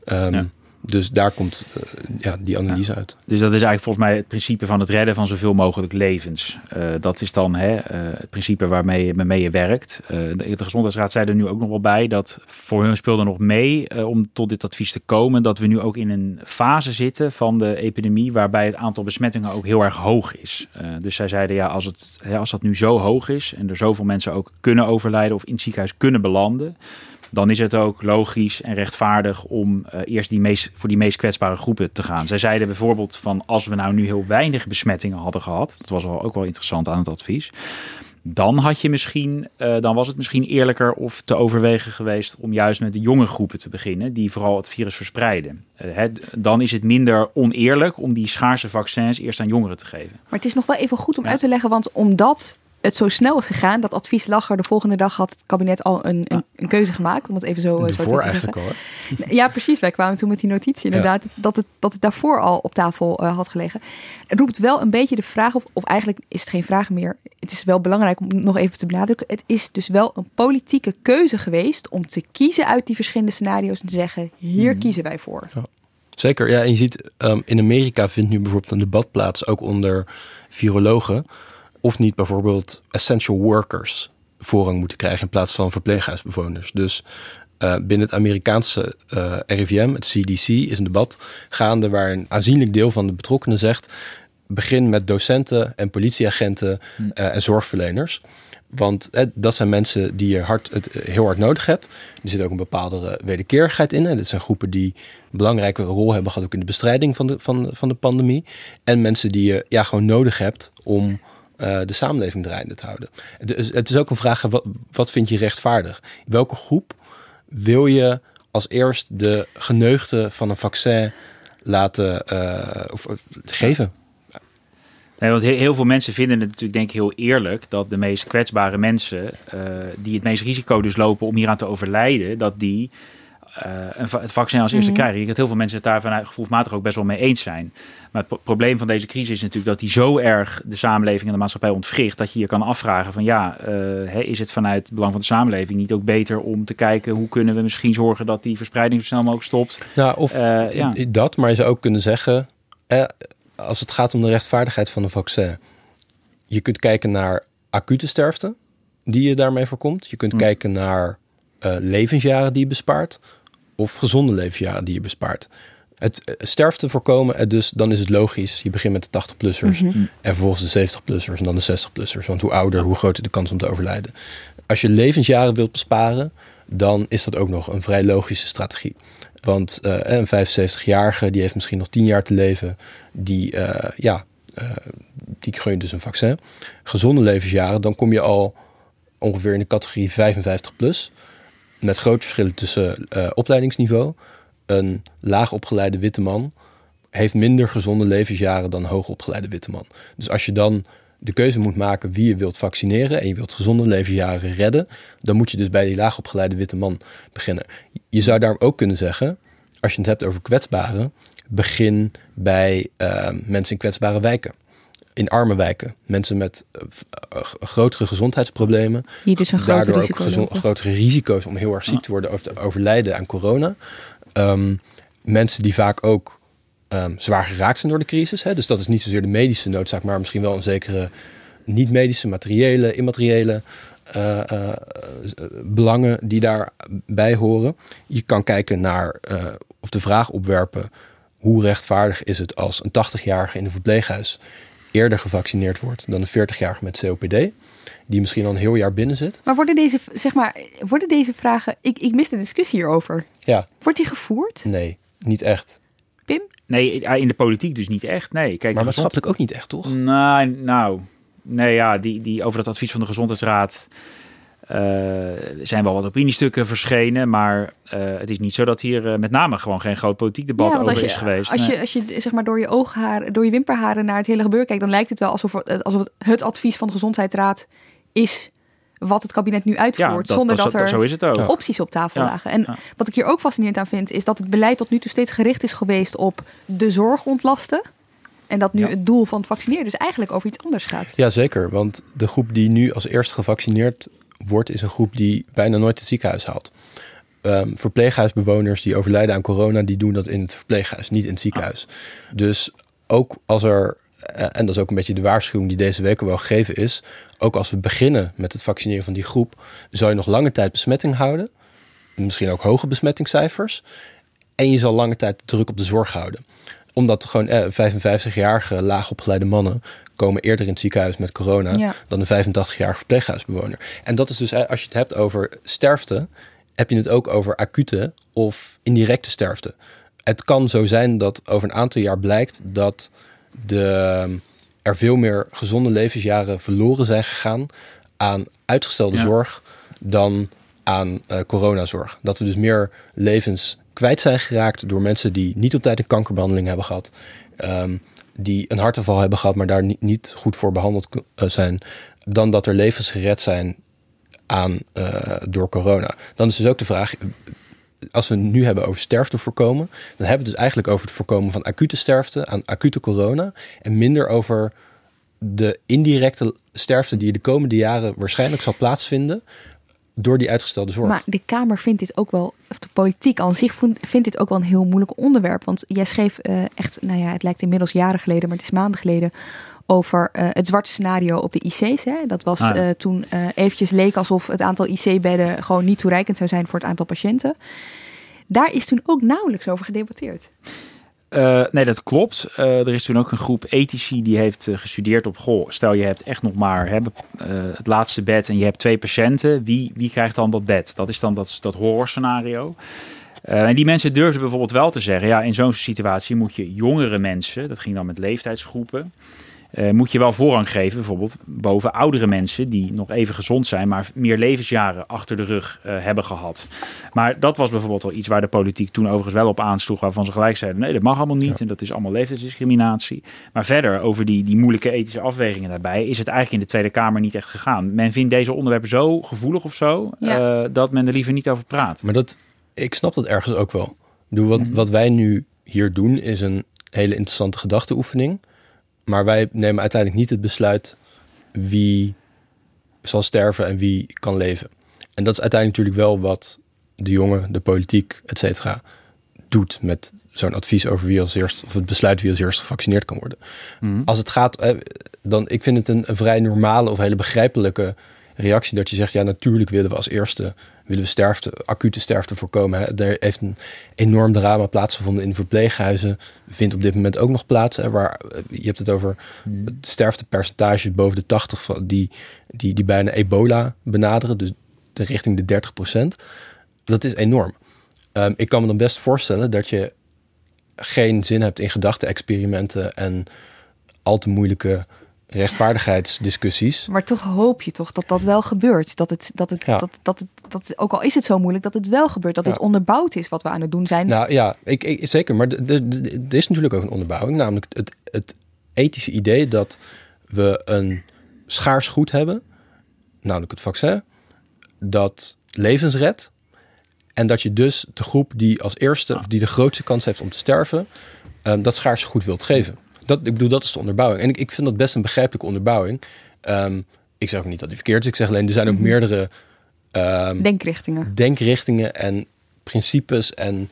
Um, ja. Dus daar komt uh, ja, die analyse ja. uit. Dus dat is eigenlijk volgens mij het principe van het redden van zoveel mogelijk levens. Uh, dat is dan hè, uh, het principe waarmee, waarmee je werkt. de, de Gezondheidsraad zei er nu ook nog wel bij dat voor hun speelde nog mee om tot dit advies te komen. Dat we nu ook in een fase zitten van de epidemie waarbij het aantal besmettingen ook heel erg hoog is. dus zij zeiden ja, als, het, hè, als dat nu zo hoog is en er zoveel mensen ook kunnen overlijden of in het ziekenhuis kunnen belanden dan is het ook logisch en rechtvaardig om uh, eerst die meest, voor die meest kwetsbare groepen te gaan. Zij zeiden bijvoorbeeld van als we nou nu heel weinig besmettingen hadden gehad, dat was ook wel interessant aan het advies, dan had je misschien, uh, dan was het misschien eerlijker of te overwegen geweest om juist met de jonge groepen te beginnen, die vooral het virus verspreiden. Uh, hè, dan is het minder oneerlijk om die schaarse vaccins eerst aan jongeren te geven. Maar het is nog wel even goed om ja. uit te leggen, want omdat het zo snel is gegaan. Dat advies lag er. De volgende dag had het kabinet al een, een, een keuze gemaakt. Om het even zo, zo te eigenlijk al. Ja, precies. Wij kwamen toen met die notitie inderdaad. Ja. Dat, het, dat het daarvoor al op tafel uh, had gelegen. Het roept wel een beetje de vraag. Of, of eigenlijk is het geen vraag meer. Het is wel belangrijk om nog even te benadrukken. Het is dus wel een politieke keuze geweest. Om te kiezen uit die verschillende scenario's. En te zeggen, hier hmm. kiezen wij voor. Ja. Zeker, ja. En je ziet, um, in Amerika vindt nu bijvoorbeeld een debat plaats. Ook onder virologen of niet bijvoorbeeld essential workers voorrang moeten krijgen in plaats van verpleeghuisbewoners. Dus uh, binnen het Amerikaanse uh, RIVM, het CDC, is een debat gaande waar een aanzienlijk deel van de betrokkenen zegt: begin met docenten en politieagenten uh, en zorgverleners. Want dat zijn mensen die je hard, het heel hard nodig hebt. Er zit ook een bepaalde wederkerigheid in. En dit zijn groepen die een belangrijke rol hebben gehad ook in de bestrijding van de, van, van de pandemie. En mensen die je ja, gewoon nodig hebt om uh, de samenleving draaiende te houden. Het is ook een vraag, wat, wat vind je rechtvaardig? Welke groep wil je als eerst de geneugde van een vaccin laten uh, of, of, geven? Nee, want heel veel mensen vinden het natuurlijk denk ik heel eerlijk dat de meest kwetsbare mensen, die het meest risico dus lopen om hieraan te overlijden, dat die uh, een, het vaccin als eerste mm -hmm. krijgen. Ik dat heel veel mensen het daar vanuit gevoelsmatig ook best wel mee eens zijn. Maar het probleem van deze crisis is natuurlijk dat die zo erg de samenleving en de maatschappij ontwricht. Dat je je kan afvragen van ja, uh, hè, is het vanuit het belang van de samenleving niet ook beter om te kijken hoe kunnen we misschien zorgen dat die verspreiding zo snel mogelijk stopt. Nou, of uh, ja. dat, maar je zou ook kunnen zeggen, eh, als het gaat om de rechtvaardigheid van een vaccin. Je kunt kijken naar acute sterfte. die je daarmee voorkomt. Je kunt Hm. kijken naar eh, levensjaren die je bespaart of gezonde levensjaren die je bespaart. Het eh, sterfte voorkomen, eh, dus dan is het logisch. Je begint met de 80-plussers Mhm. en vervolgens de 70-plussers en dan de 60-plussers. Want hoe ouder, hoe groter de kans om te overlijden. Als je levensjaren wilt besparen, dan is dat ook nog een vrij logische strategie. Want eh, een 75-jarige die heeft misschien nog 10 jaar te leven, die, eh, ja, eh, die gun je dus een vaccin. Gezonde levensjaren, dan kom je al ongeveer in de categorie 55 plus. Met grote verschillen tussen eh, opleidingsniveau. Een laag opgeleide witte man heeft minder gezonde levensjaren dan hoog opgeleide witte man. Dus als je dan de keuze moet maken wie je wilt vaccineren en je wilt gezonde levensjaren redden, dan moet je dus bij die laag opgeleide witte man beginnen. Je zou daarom ook kunnen zeggen, als je het hebt over kwetsbaren, begin bij eh, mensen in kwetsbare wijken. In arme wijken. Mensen met eh, eh, grotere gezondheidsproblemen. Die dus een groter ook risico lopen. grotere risico's om heel erg ziek te worden of te overlijden aan corona. Ehm, mensen die vaak ook ehm, zwaar geraakt zijn door de crisis. Hè? Dus dat is niet zozeer de medische noodzaak, maar misschien wel een zekere niet-medische, materiële, immateriële eh, belangen die daarbij horen. Je kan kijken naar of de vraag opwerpen: hoe rechtvaardig is het als een 80-jarige in een verpleeghuis eerder gevaccineerd wordt dan een 40-jarige met COPD, die misschien al een heel jaar binnen zit? Maar worden deze, zeg maar, worden deze vragen... Ik, ik mis de discussie hierover. Ja, Wordt die gevoerd? nee, niet echt. Pim? Nee, in de politiek dus niet echt. Nee, kijk, Maar maatschappelijk ook niet echt, toch? Nou, nou, nee, ja, die, die over dat advies van de gezondheidsraad eh, zijn wel wat opiniestukken verschenen, maar eh, het is niet zo dat hier eh, met name gewoon geen groot politiek debat over als je, is geweest. Als Nee. je, als je zeg maar door je oogharen, door je wimperharen naar het hele gebeuren kijkt, dan lijkt het wel alsof, het- alsof het, het advies van de gezondheidsraad is wat het kabinet nu uitvoert, dat- zonder dat- dat, dat- er zo is het ook. opties op tafel Ja, lagen. En ja. wat ik hier ook fascinerend aan vind, is dat het beleid tot nu toe steeds gericht is geweest op de zorg ontlasten. En dat nu Ja. het doel van het vaccineren dus eigenlijk over iets anders gaat. Ja, zeker. Want de groep die nu als eerste gevaccineerd wordt, is een groep die bijna nooit het ziekenhuis haalt. Ehm, verpleeghuisbewoners die overlijden aan corona, die doen dat in het verpleeghuis, niet in het ziekenhuis. Dus ook als er, eh, en dat is ook een beetje de waarschuwing die deze week al wel gegeven is, ook als we beginnen met het vaccineren van die groep, zal je nog lange tijd besmetting houden. Misschien ook hoge besmettingscijfers. En je zal lange tijd druk op de zorg houden omdat gewoon eh, 55-jarige laagopgeleide mannen komen eerder in het ziekenhuis met corona Ja. dan een 85-jarige verpleeghuisbewoner. En dat is dus, als je het hebt over sterfte, heb je het ook over acute of indirecte sterfte. Het kan zo zijn dat over een aantal jaar blijkt dat de, er veel meer gezonde levensjaren verloren zijn gegaan aan uitgestelde Ja. zorg dan aan eh, coronazorg. Dat we dus meer levens kwijt zijn geraakt door mensen die niet op tijd een kankerbehandeling hebben gehad. ehm, die een hartaanval hebben gehad, maar daar niet, niet goed voor behandeld eh, zijn. Dan dat er levens gered zijn aan, eh, door corona. Dan is dus ook de vraag, als we nu hebben over sterfte voorkomen, dan hebben we het dus eigenlijk over het voorkomen van acute sterfte aan acute corona. En minder over de indirecte sterfte die de komende jaren waarschijnlijk zal plaatsvinden door die uitgestelde zorg. Maar de Kamer vindt dit ook wel, of de politiek aan zich vindt dit ook wel een heel moeilijk onderwerp. Want jij schreef eh, echt, nou ja, het lijkt inmiddels jaren geleden, maar het is maanden geleden, over eh, het zwarte scenario op de IC's. Hè? Dat was Ah, ja. eh, toen eventjes leek alsof het aantal IC-bedden gewoon niet toereikend zou zijn voor het aantal patiënten. Daar is toen ook nauwelijks over gedebatteerd. Eh, nee, dat klopt. Eh, er is toen ook een groep ethici die heeft eh, gestudeerd op... Goh, stel je hebt echt nog maar hè, het laatste bed en je hebt twee patiënten. Wie, wie krijgt dan dat bed? Dat is dan dat, dat horrorscenario. En die mensen durfden bijvoorbeeld wel te zeggen... ja, in zo'n situatie moet je jongere mensen... dat ging dan met leeftijdsgroepen... eh, moet je wel voorrang geven, bijvoorbeeld boven oudere mensen die nog even gezond zijn, maar meer levensjaren achter de rug eh, hebben gehad. Maar dat was bijvoorbeeld wel iets waar de politiek toen overigens wel op aansloeg, waarvan ze gelijk zeiden: nee, dat mag allemaal niet en dat is allemaal leeftijdsdiscriminatie. Maar verder over die, die moeilijke ethische afwegingen daarbij is het eigenlijk in de Tweede Kamer niet echt gegaan. Men vindt deze onderwerpen zo gevoelig of zo Ja. eh, dat men er liever niet over praat. Maar dat, ik snap dat ergens ook wel. Ik bedoel, wat, wat wij nu hier doen is een hele interessante gedachteoefening. Maar wij nemen uiteindelijk niet het besluit wie zal sterven en wie kan leven. En dat is uiteindelijk natuurlijk wel wat de jongen, de politiek, et cetera, doet met zo'n advies over wie als eerst, of het besluit wie als eerst gevaccineerd kan worden. Als het gaat, eh, dan ik vind het een, een vrij normale of hele begrijpelijke reactie dat je zegt, ja, natuurlijk willen we als eerste willen we sterfte, acute sterfte voorkomen. Hè. Er heeft een enorm drama plaatsgevonden in verpleeghuizen. Vindt op dit moment ook nog plaats. Hè, waar, je hebt het over het sterftepercentage boven de 80 van die, die, die bijna ebola benaderen. Dus de richting de 30 procent. Dat is enorm. Um, ik kan me dan best voorstellen dat je geen zin hebt in gedachte-experimenten en al te moeilijke rechtvaardigheidsdiscussies. Maar toch hoop je toch dat dat wel gebeurt. Dat het, dat het, Ja. dat, dat, het, dat, ook al is het zo moeilijk, dat het wel gebeurt. Dat het onderbouwd is wat we aan het doen zijn. Nou ja, ik, ik, zeker. Maar er is natuurlijk ook een onderbouwing. Namelijk het, het ethische idee dat we een schaars goed hebben. Namelijk het vaccin. Dat levens redt. En dat je dus de groep die als eerste, of die de grootste kans heeft om te sterven, ehm, dat schaarse goed wilt geven. Dat, ik bedoel, dat is de onderbouwing. En ik, ik vind dat best een begrijpelijke onderbouwing. Ehm, ik zeg ook niet dat die verkeerd is. Ik zeg alleen, er zijn ook meerdere ehm, Denkrichtingen. denkrichtingen en principes en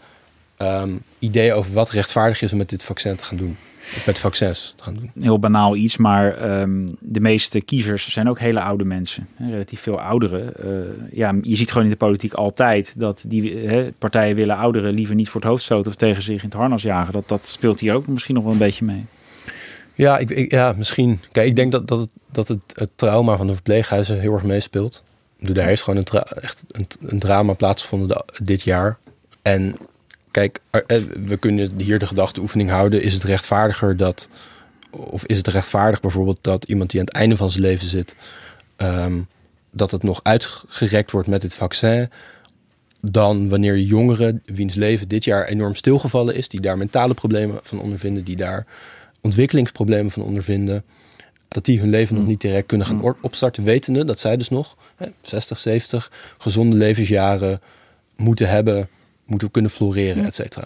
ehm, ideeën over wat rechtvaardig is om met dit vaccin te gaan doen. Of met vaccins te gaan doen. heel banaal iets, maar ehm, de meeste kiezers zijn ook hele oude mensen. Hè, relatief veel ouderen. Eh, ja, je ziet gewoon in de politiek altijd dat die hè, partijen willen ouderen liever niet voor het hoofd stoten of tegen zich in het harnas jagen. Dat, dat speelt hier ook misschien nog wel een beetje mee. Ja, ik, ja misschien. Kijk, ik denk dat, dat, het, dat het, het trauma van de verpleeghuizen heel erg meespeelt. Daar heeft gewoon een, echt een, drama plaatsgevonden de- dit jaar. En kijk, we kunnen hier de gedachteoefening houden. Is het rechtvaardiger dat... Of is het rechtvaardig bijvoorbeeld dat iemand die aan het einde van zijn leven zit... ehm, dat het nog uitgerekt wordt met dit vaccin... dan wanneer jongeren wiens leven dit jaar enorm stilgevallen is... die daar mentale problemen van ondervinden... die daar ontwikkelingsproblemen van ondervinden... dat die hun leven nog niet direct kunnen gaan or- opstarten... wetende dat zij dus nog hè, 60, 70 gezonde levensjaren moeten hebben... moeten kunnen floreren, Ja. et cetera.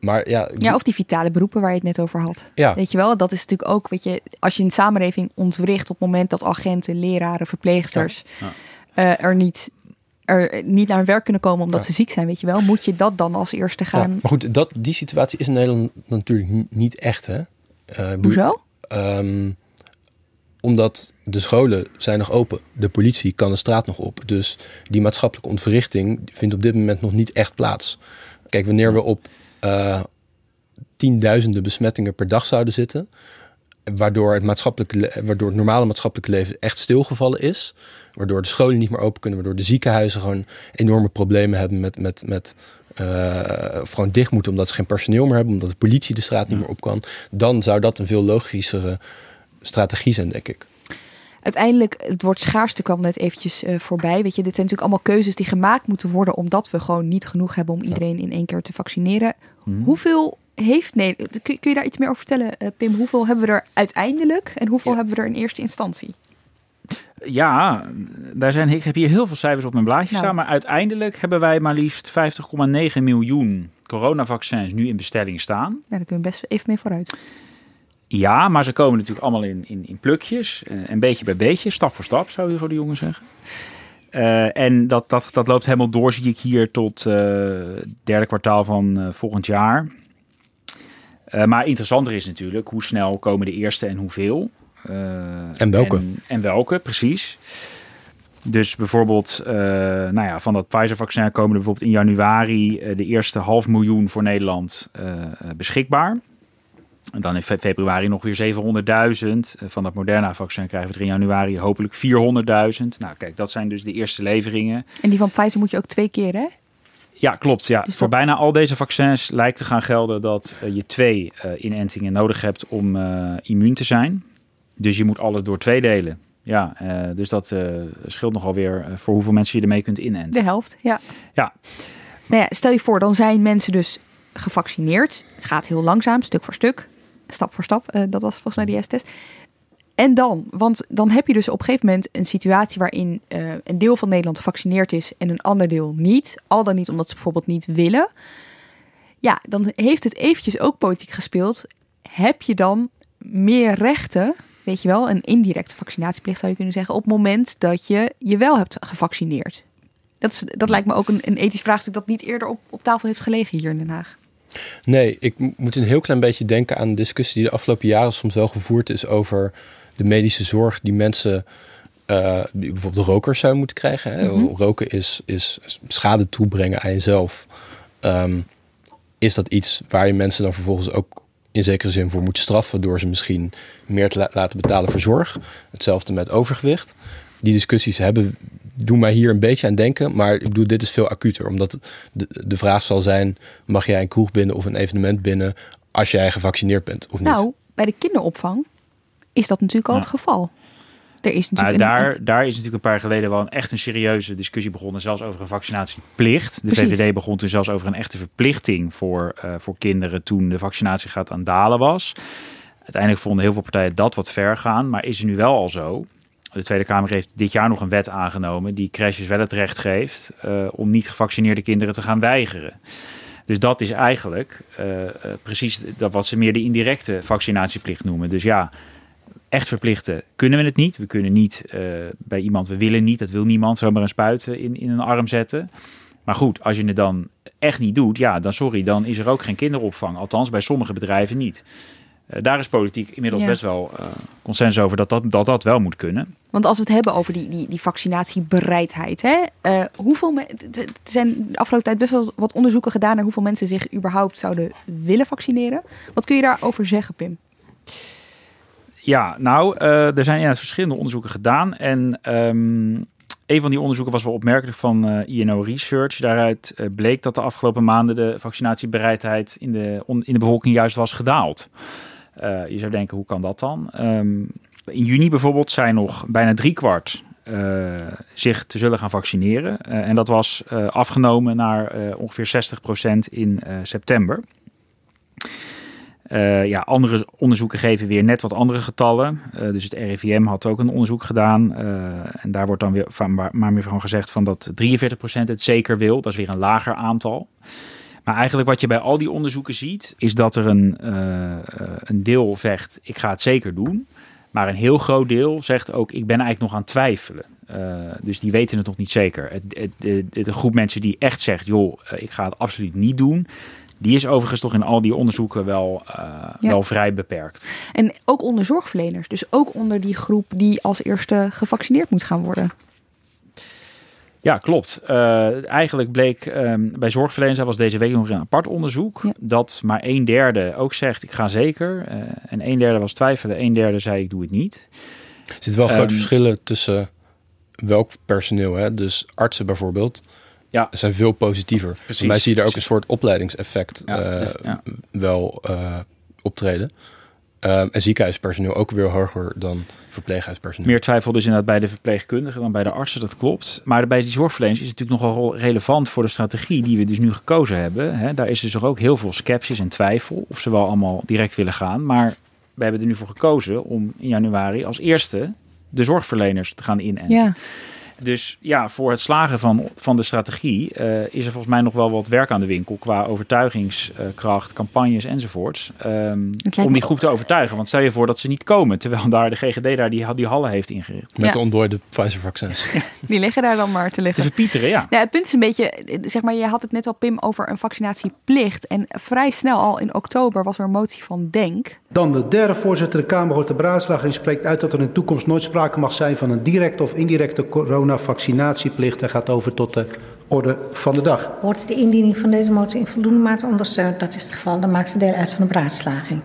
Maar ja, Ja, of die vitale beroepen waar je het net over had. Ja. Weet je wel, dat is natuurlijk ook, weet je, als je een samenleving ontwricht op het moment dat agenten, leraren, verpleegsters Ja. eh, er, niet, er niet naar hun werk kunnen komen omdat Ja. ze ziek zijn, weet je wel, moet je dat dan als eerste gaan. Ja, maar goed, dat, die situatie is in Nederland natuurlijk ni- niet echt, hè? Eh, Hoezo? ehm, omdat de scholen zijn nog open. De politie kan de straat nog op. Dus die maatschappelijke ontwrichting vindt op dit moment nog niet echt plaats. Kijk, wanneer we op eh, tienduizenden besmettingen per dag zouden zitten... waardoor het, maatschappelijke, waardoor het normale maatschappelijke leven echt stilgevallen is... waardoor de scholen niet meer open kunnen... waardoor de ziekenhuizen gewoon enorme problemen hebben met... met, met eh, of gewoon dicht moeten omdat ze geen personeel meer hebben... omdat de politie de straat niet meer op kan... dan zou dat een veel logischere strategie zijn, denk ik. Uiteindelijk, het woord schaarste kwam net eventjes eh, voorbij. Weet je, dit zijn natuurlijk allemaal keuzes die gemaakt moeten worden omdat we gewoon niet genoeg hebben om iedereen in één keer te vaccineren. Mhm. Hoeveel heeft Nederland, kun, kun je daar iets meer over vertellen, eh, Pim? Hoeveel hebben we er uiteindelijk en hoeveel hebben we er in eerste instantie? Ja, daar zijn, ik heb hier heel veel cijfers op mijn blaadje Nou. staan. Maar uiteindelijk hebben wij maar liefst 50,9 miljoen coronavaccins nu in bestelling staan. Nou, daar kunnen we best even mee vooruit. Ja, maar ze komen natuurlijk allemaal in, in, in plukjes. eh, En beetje bij beetje, stap voor stap, zou Hugo de Jonge zeggen. Eh, en dat, dat, dat loopt helemaal door, zie ik hier, tot eh derde kwartaal van volgend jaar. Maar interessanter is natuurlijk hoe snel komen de eerste en hoeveel. Eh, En welke. En, en welke, precies. Dus bijvoorbeeld, eh, nou ja, van dat Pfizer-vaccin komen er bijvoorbeeld in januari eh, de eerste half miljoen voor Nederland beschikbaar. En dan in fe- februari nog weer 700.000. Eh, Van dat Moderna-vaccin krijgen we er in januari hopelijk 400.000. Nou, kijk, dat zijn dus de eerste leveringen. En die van Pfizer moet je ook twee keer, hè? Ja, klopt. Ja. Dus Voor dat- bijna al deze vaccins lijkt te gaan gelden dat je twee eh, inentingen nodig hebt om eh, immuun te zijn. Dus je moet alles door twee delen. Ja, eh, dus dat eh, scheelt nogal weer eh, voor hoeveel mensen je ermee kunt inenten. De helft, ja. Ja. Nou ja, stel je voor, dan zijn mensen dus gevaccineerd. Het gaat heel langzaam, stuk voor stuk, stap voor stap. Dat was volgens mij de eerste test. En dan, want dan heb je dus op een gegeven moment een situatie waarin een deel van Nederland gevaccineerd is en een ander deel niet. Al dan niet omdat ze bijvoorbeeld niet willen. Ja, dan heeft het eventjes ook politiek gespeeld. Heb je dan meer rechten, weet je wel, een indirecte vaccinatieplicht zou je kunnen zeggen, op het moment dat je je wel hebt gevaccineerd? Dat, is, dat lijkt me ook een, een ethisch vraagstuk dat niet eerder op, op tafel heeft gelegen hier in Den Haag. Nee, ik mo- moet een heel klein beetje denken aan de discussie die de afgelopen jaren soms wel gevoerd is over de medische zorg die mensen uh, die bijvoorbeeld rokers zouden moeten krijgen. Hè? Mhm. Roken is, is schade toebrengen aan jezelf. Ehm, is dat iets waar je mensen dan vervolgens ook in zekere zin voor moet straffen... door ze misschien meer te la- laten betalen voor zorg? Hetzelfde met overgewicht. Die discussies hebben, doen mij hier een beetje aan denken. Maar ik bedoel, dit is veel acuter. Omdat de, de vraag zal zijn... mag jij een kroeg binnen of een evenement binnen... als jij gevaccineerd bent of niet? Nou, bij de kinderopvang is dat natuurlijk al Ja. het geval. Er is natuurlijk een- daar, daar is natuurlijk een paar jaar geleden wel een echt een serieuze discussie begonnen, zelfs over een vaccinatieplicht. De Precies. VVD begon toen zelfs over een echte verplichting voor, eh, voor kinderen toen de vaccinatiegraad aan dalen was. Uiteindelijk vonden heel veel partijen dat wat ver gaan, maar is het nu wel al zo. De Tweede Kamer heeft dit jaar nog een wet aangenomen die crèches wel het recht geeft eh, om niet gevaccineerde kinderen te gaan weigeren. Dus dat is eigenlijk eh, precies dat wat ze meer de indirecte vaccinatieplicht noemen. Dus ja, echt verplichten kunnen we het niet. We kunnen niet eh, bij iemand, we willen niet, dat wil niemand, zomaar een spuit eh, in, in een arm zetten. Maar goed, als je het dan echt niet doet, ja, dan sorry, dan is er ook geen kinderopvang. Althans, bij sommige bedrijven niet. Eh, daar is politiek inmiddels Ja. best wel eh, consensus over dat dat, dat dat wel moet kunnen. Want als we het hebben over die, die, die vaccinatiebereidheid, hè, hoeveel er zijn de afgelopen tijd best wel wat onderzoeken gedaan naar hoeveel mensen zich überhaupt zouden willen vaccineren. Wat kun je daarover zeggen, Pim? Ja, nou, eh, er zijn inderdaad verschillende onderzoeken gedaan. En ehm, een van die onderzoeken was wel opmerkelijk van eh, INO Research. Daaruit eh, bleek dat de afgelopen maanden de vaccinatiebereidheid in de, in de bevolking juist was gedaald. Je zou denken, hoe kan dat dan? Ehm, in juni bijvoorbeeld zijn nog bijna driekwart zich te zullen gaan vaccineren. En dat was afgenomen naar ongeveer 60% in september. Eh, ja, andere onderzoeken geven weer net wat andere getallen. Eh, dus het RIVM had ook een onderzoek gedaan. eh, en daar wordt dan weer van, maar, meer van gezegd van dat 43% het zeker wil. Dat is weer een lager aantal. Maar eigenlijk wat je bij al die onderzoeken ziet, is dat er een, een deel zegt: ik ga het zeker doen. Maar een heel groot deel zegt ook: ik ben eigenlijk nog aan het twijfelen. Dus die weten het nog niet zeker. Het, het, de groep mensen die echt zegt: joh, ik ga het absoluut niet doen. Die is overigens toch in al die onderzoeken wel, eh, Ja. wel vrij beperkt. En ook onder zorgverleners, dus ook onder die groep die als eerste gevaccineerd moet gaan worden. Ja, klopt. Eh, eigenlijk bleek ehm, bij zorgverleners, dat was deze week nog een apart onderzoek, Ja. dat maar een derde ook zegt ik ga zeker. Eh, en een derde was twijfelen, een derde zei ik doe het niet. Er zitten wel grote Ehm, verschillen tussen welk personeel. Hè? Dus artsen bijvoorbeeld Ja. zijn veel positiever. Precies, Voor mij zie je daar ook een soort opleidingseffect Ja, eh, dus, ja. wel eh, optreden. Ehm, en ziekenhuispersoneel ook weer hoger dan verpleeghuispersoneel. Meer twijfel dus inderdaad bij de verpleegkundigen dan bij de artsen, dat klopt. Maar bij die zorgverleners is het natuurlijk nog wel relevant voor de strategie die we dus nu gekozen hebben. Hè. Daar is dus ook heel veel sceptisch en twijfel of ze wel allemaal direct willen gaan. Maar we hebben er nu voor gekozen om in januari als eerste de zorgverleners te gaan inenten. Ja, Dus ja, voor het slagen van, van de strategie eh, is er volgens mij nog wel wat werk aan de winkel qua overtuigingskracht, campagnes enzovoorts. ehm, om die groep te overtuigen. Want stel je voor dat ze niet komen, terwijl daar de GGD daar die, die hallen heeft ingericht. Met Ja. de ontdooide Pfizer-vaccins. die liggen daar dan maar te Te liggen. verpieteren, ja. Ja, het punt is een beetje, eh, zeg maar, je had het net al, Pim, over een vaccinatieplicht. En vrij snel al in oktober was er een motie van Denk. Dan de derde voorzitter. De Kamer hoort de beraadslaging spreekt uit dat er in de toekomst nooit sprake mag zijn van een directe of indirecte coronavaccinatieplicht. En gaat over tot de orde van de dag. Wordt de indiening van deze motie in voldoende mate ondersteund? Dat is het geval. Dan maakt ze deel uit van de beraadslaging.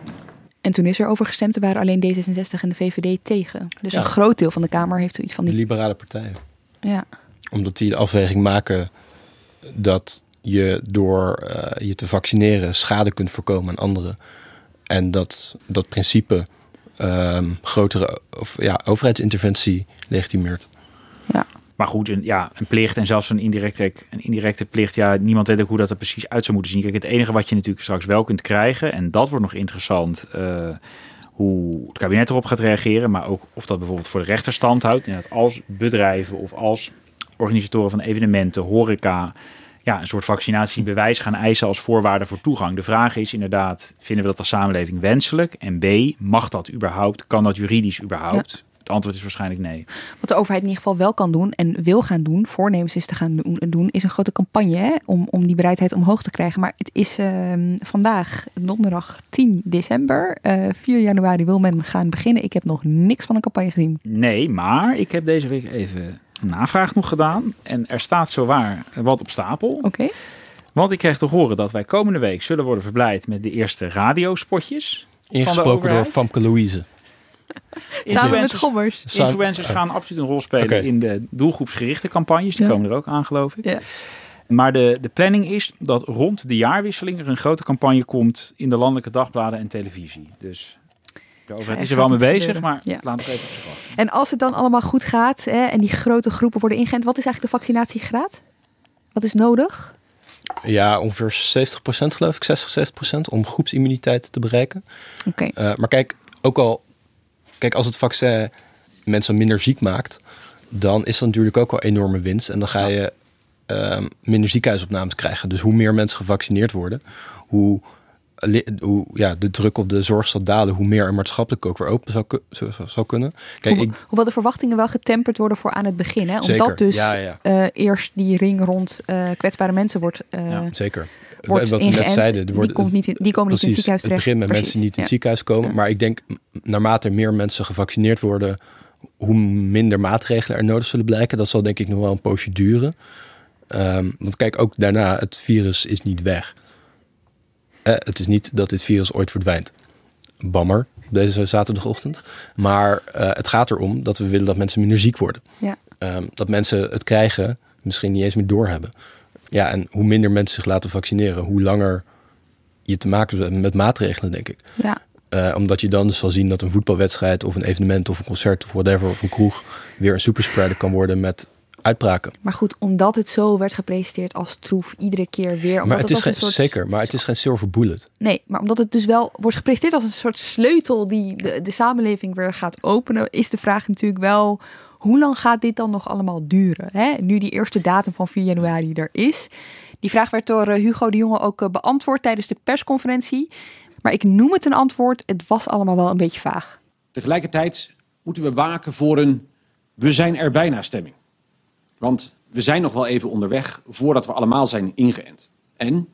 En toen is er over gestemd, er waren alleen D66 en de VVD tegen. Dus Ja. een groot deel van de Kamer heeft zoiets van De die... liberale partijen. Ja, Omdat die de afweging maken dat je door eh, je te vaccineren schade kunt voorkomen aan anderen. En dat dat principe ehm, grotere of, ja, overheidsinterventie legitimeert. Ja. Maar goed, een, ja, een plicht en zelfs een indirecte, een indirecte plicht. Ja, niemand weet ook hoe dat er precies uit zou moeten zien. Kijk, het enige wat je natuurlijk straks wel kunt krijgen, en dat wordt nog interessant, eh, hoe het kabinet erop gaat reageren. Maar ook of dat bijvoorbeeld voor de rechter stand houdt. Inderdaad, als bedrijven of als organisatoren van evenementen, horeca, ja, een soort vaccinatiebewijs gaan eisen als voorwaarde voor toegang. De vraag is inderdaad, vinden we dat als samenleving wenselijk? En B, mag dat überhaupt? Kan dat juridisch überhaupt? Het antwoord is waarschijnlijk nee. Wat de overheid in ieder geval wel kan doen en wil gaan doen, voornemens is te gaan doen, is een grote campagne hè, om, om die bereidheid omhoog te krijgen. Maar het is ehm, vandaag donderdag 10 december. Eh 4 januari wil men gaan beginnen. Ik heb nog niks van een campagne gezien. Nee, maar ik heb deze week even navraag nog gedaan. En er staat zowaar wat op stapel. Oké. Want ik kreeg te horen dat wij komende week zullen worden verblijd met de eerste radiospotjes. van de Ingesproken door. Famke Louise. Samen met Gommers. Influencers gaan absoluut een rol spelen in de doelgroepsgerichte campagnes. Die Ja. komen er ook aan, geloof ik. Ja. Maar de, de planning is dat rond de jaarwisseling er een grote campagne komt in de landelijke dagbladen en televisie. Dus de overheid Er is er wel mee bezig, maar Ja. laat het even op zich wachten. En als het dan allemaal goed gaat hè, en die grote groepen worden ingeënt, wat is eigenlijk de vaccinatiegraad? Wat is nodig? Ja, ongeveer 70% geloof ik, 60, 70% om groepsimmuniteit te bereiken. Oké. Eh, maar kijk, ook al, kijk, als het vaccin mensen minder ziek maakt, dan is dat natuurlijk ook wel een enorme winst. En dan ga je ehm, minder ziekenhuisopnames krijgen. Dus hoe meer mensen gevaccineerd worden, hoe, hoe ja, de druk op de zorg zal dalen, hoe meer er maatschappelijk ook weer open zou, ku- zou, zou- zou kunnen. Kijk, Hoe- ik, Hoewel de verwachtingen wel getemperd worden voor aan het begin. Hè? Omdat Zeker, dus ja, ja. eh, eerst die ring rond eh, kwetsbare mensen wordt, eh, ja, zeker. Wordt Wat we net ingeënt. zeiden, er die, wordt- komt niet in, die komen niet in het Precies, ziekenhuis terecht. Het begint met Precies, mensen die niet in het ziekenhuis komen. Ja. Maar ik denk, naarmate meer mensen gevaccineerd worden, hoe minder maatregelen er nodig zullen blijken. Dat zal denk ik nog wel een poosje duren. Ehm, want kijk, ook daarna, het virus is niet weg. Eh, het is niet dat dit virus ooit verdwijnt. Bammer, deze zaterdagochtend. Maar eh, het gaat erom dat we willen dat mensen minder ziek worden. Ja. Ehm, dat mensen het krijgen, misschien niet eens meer doorhebben. Ja, en hoe minder mensen zich laten vaccineren, hoe langer je te maken hebt met maatregelen, denk ik. Ja. Eh, omdat je dan dus zal zien dat een voetbalwedstrijd of een evenement of een concert of whatever of een kroeg weer een superspreader kan worden met uitbraken. Maar goed, omdat het zo werd gepresenteerd als troef, iedere keer weer. Omdat maar het is geen, een soort... zeker, maar het is geen silver bullet. Nee, maar omdat het dus wel wordt gepresenteerd als een soort sleutel die de, de samenleving weer gaat openen, is de vraag natuurlijk wel: hoe lang gaat dit dan nog allemaal duren? Hè? Nu die eerste datum van 4 januari er is. Die vraag werd door eh, Hugo de Jonge ook eh, beantwoord tijdens de persconferentie. Maar ik noem het een antwoord. Het was allemaal wel een beetje vaag. Tegelijkertijd moeten we waken voor een we zijn er bijna stemming. Want we zijn nog wel even onderweg voordat we allemaal zijn ingeënt. En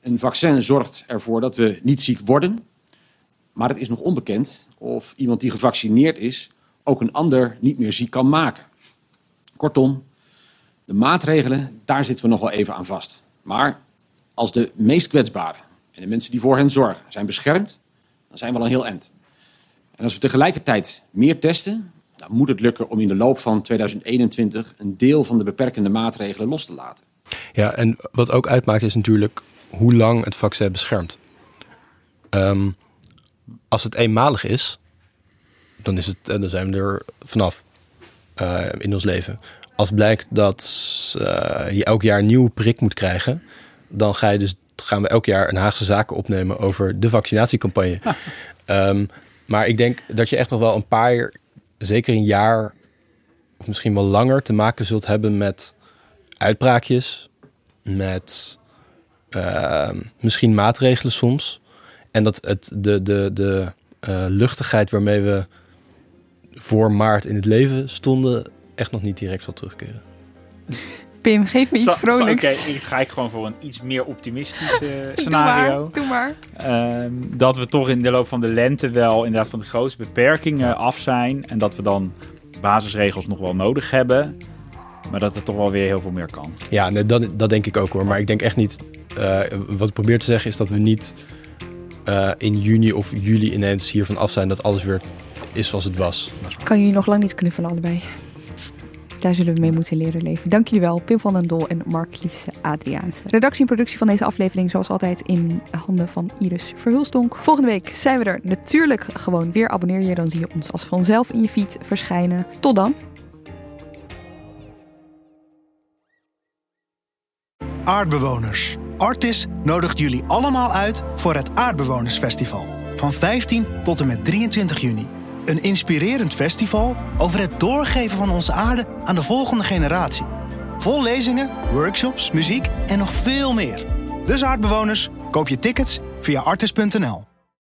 een vaccin zorgt ervoor dat we niet ziek worden. Maar het is nog onbekend of iemand die gevaccineerd is ook een ander niet meer ziek kan maken. Kortom, de maatregelen, daar zitten we nog wel even aan vast. Maar als de meest kwetsbaren en de mensen die voor hen zorgen zijn beschermd, dan zijn we al een heel eind. En als we tegelijkertijd meer testen, dan moet het lukken om in de loop van 2021 een deel van de beperkende maatregelen los te laten. Ja, en wat ook uitmaakt is natuurlijk hoe lang het vaccin beschermt. Ehm, als het eenmalig is, dan, is het, dan zijn we er vanaf eh, in ons leven. Als blijkt dat eh, je elk jaar een nieuwe prik moet krijgen, dan ga je dus, gaan we elk jaar een Haagse zaken opnemen over de vaccinatiecampagne. Ehm, maar ik denk dat je echt nog wel een paar, zeker een jaar of misschien wel langer, te maken zult hebben met uitbraakjes, met ehm, misschien maatregelen soms. En dat het, de, de, de eh, luchtigheid waarmee we voor maart in het leven stonden, echt nog niet direct zal terugkeren. Pim, geef me iets Zo- vrolijks. Oké, ik ga ik gewoon voor een iets meer optimistisch eh, Doe scenario. maar, doe maar. Ehm, dat we toch in de loop van de lente wel inderdaad van de grootste beperkingen af zijn. En dat we dan basisregels nog wel nodig hebben. Maar dat er toch wel weer heel veel meer kan. Ja, nee, dat, dat denk ik ook hoor. Maar ik denk echt niet. eh, wat ik probeer te zeggen is dat we niet eh, in juni of juli ineens hiervan af zijn dat alles weer is zoals het was. Kan jullie nog lang niet knuffelen allebei. Daar zullen we mee moeten leren leven. Dank jullie wel, Pim van den Dol en Mark Liefse Adriaanse. Redactie en productie van deze aflevering zoals altijd in handen van Iris Verhulsdonk. Volgende week zijn we er natuurlijk gewoon weer. Abonneer je, dan zie je ons als vanzelf in je feed verschijnen. Tot dan. Aardbewoners. Artis nodigt jullie allemaal uit voor het Aardbewonersfestival. Van 15 tot en met 23 juni. Een inspirerend festival over het doorgeven van onze aarde aan de volgende generatie. Vol lezingen, workshops, muziek en nog veel meer. Dus aardbewoners, koop je tickets via artis.nl.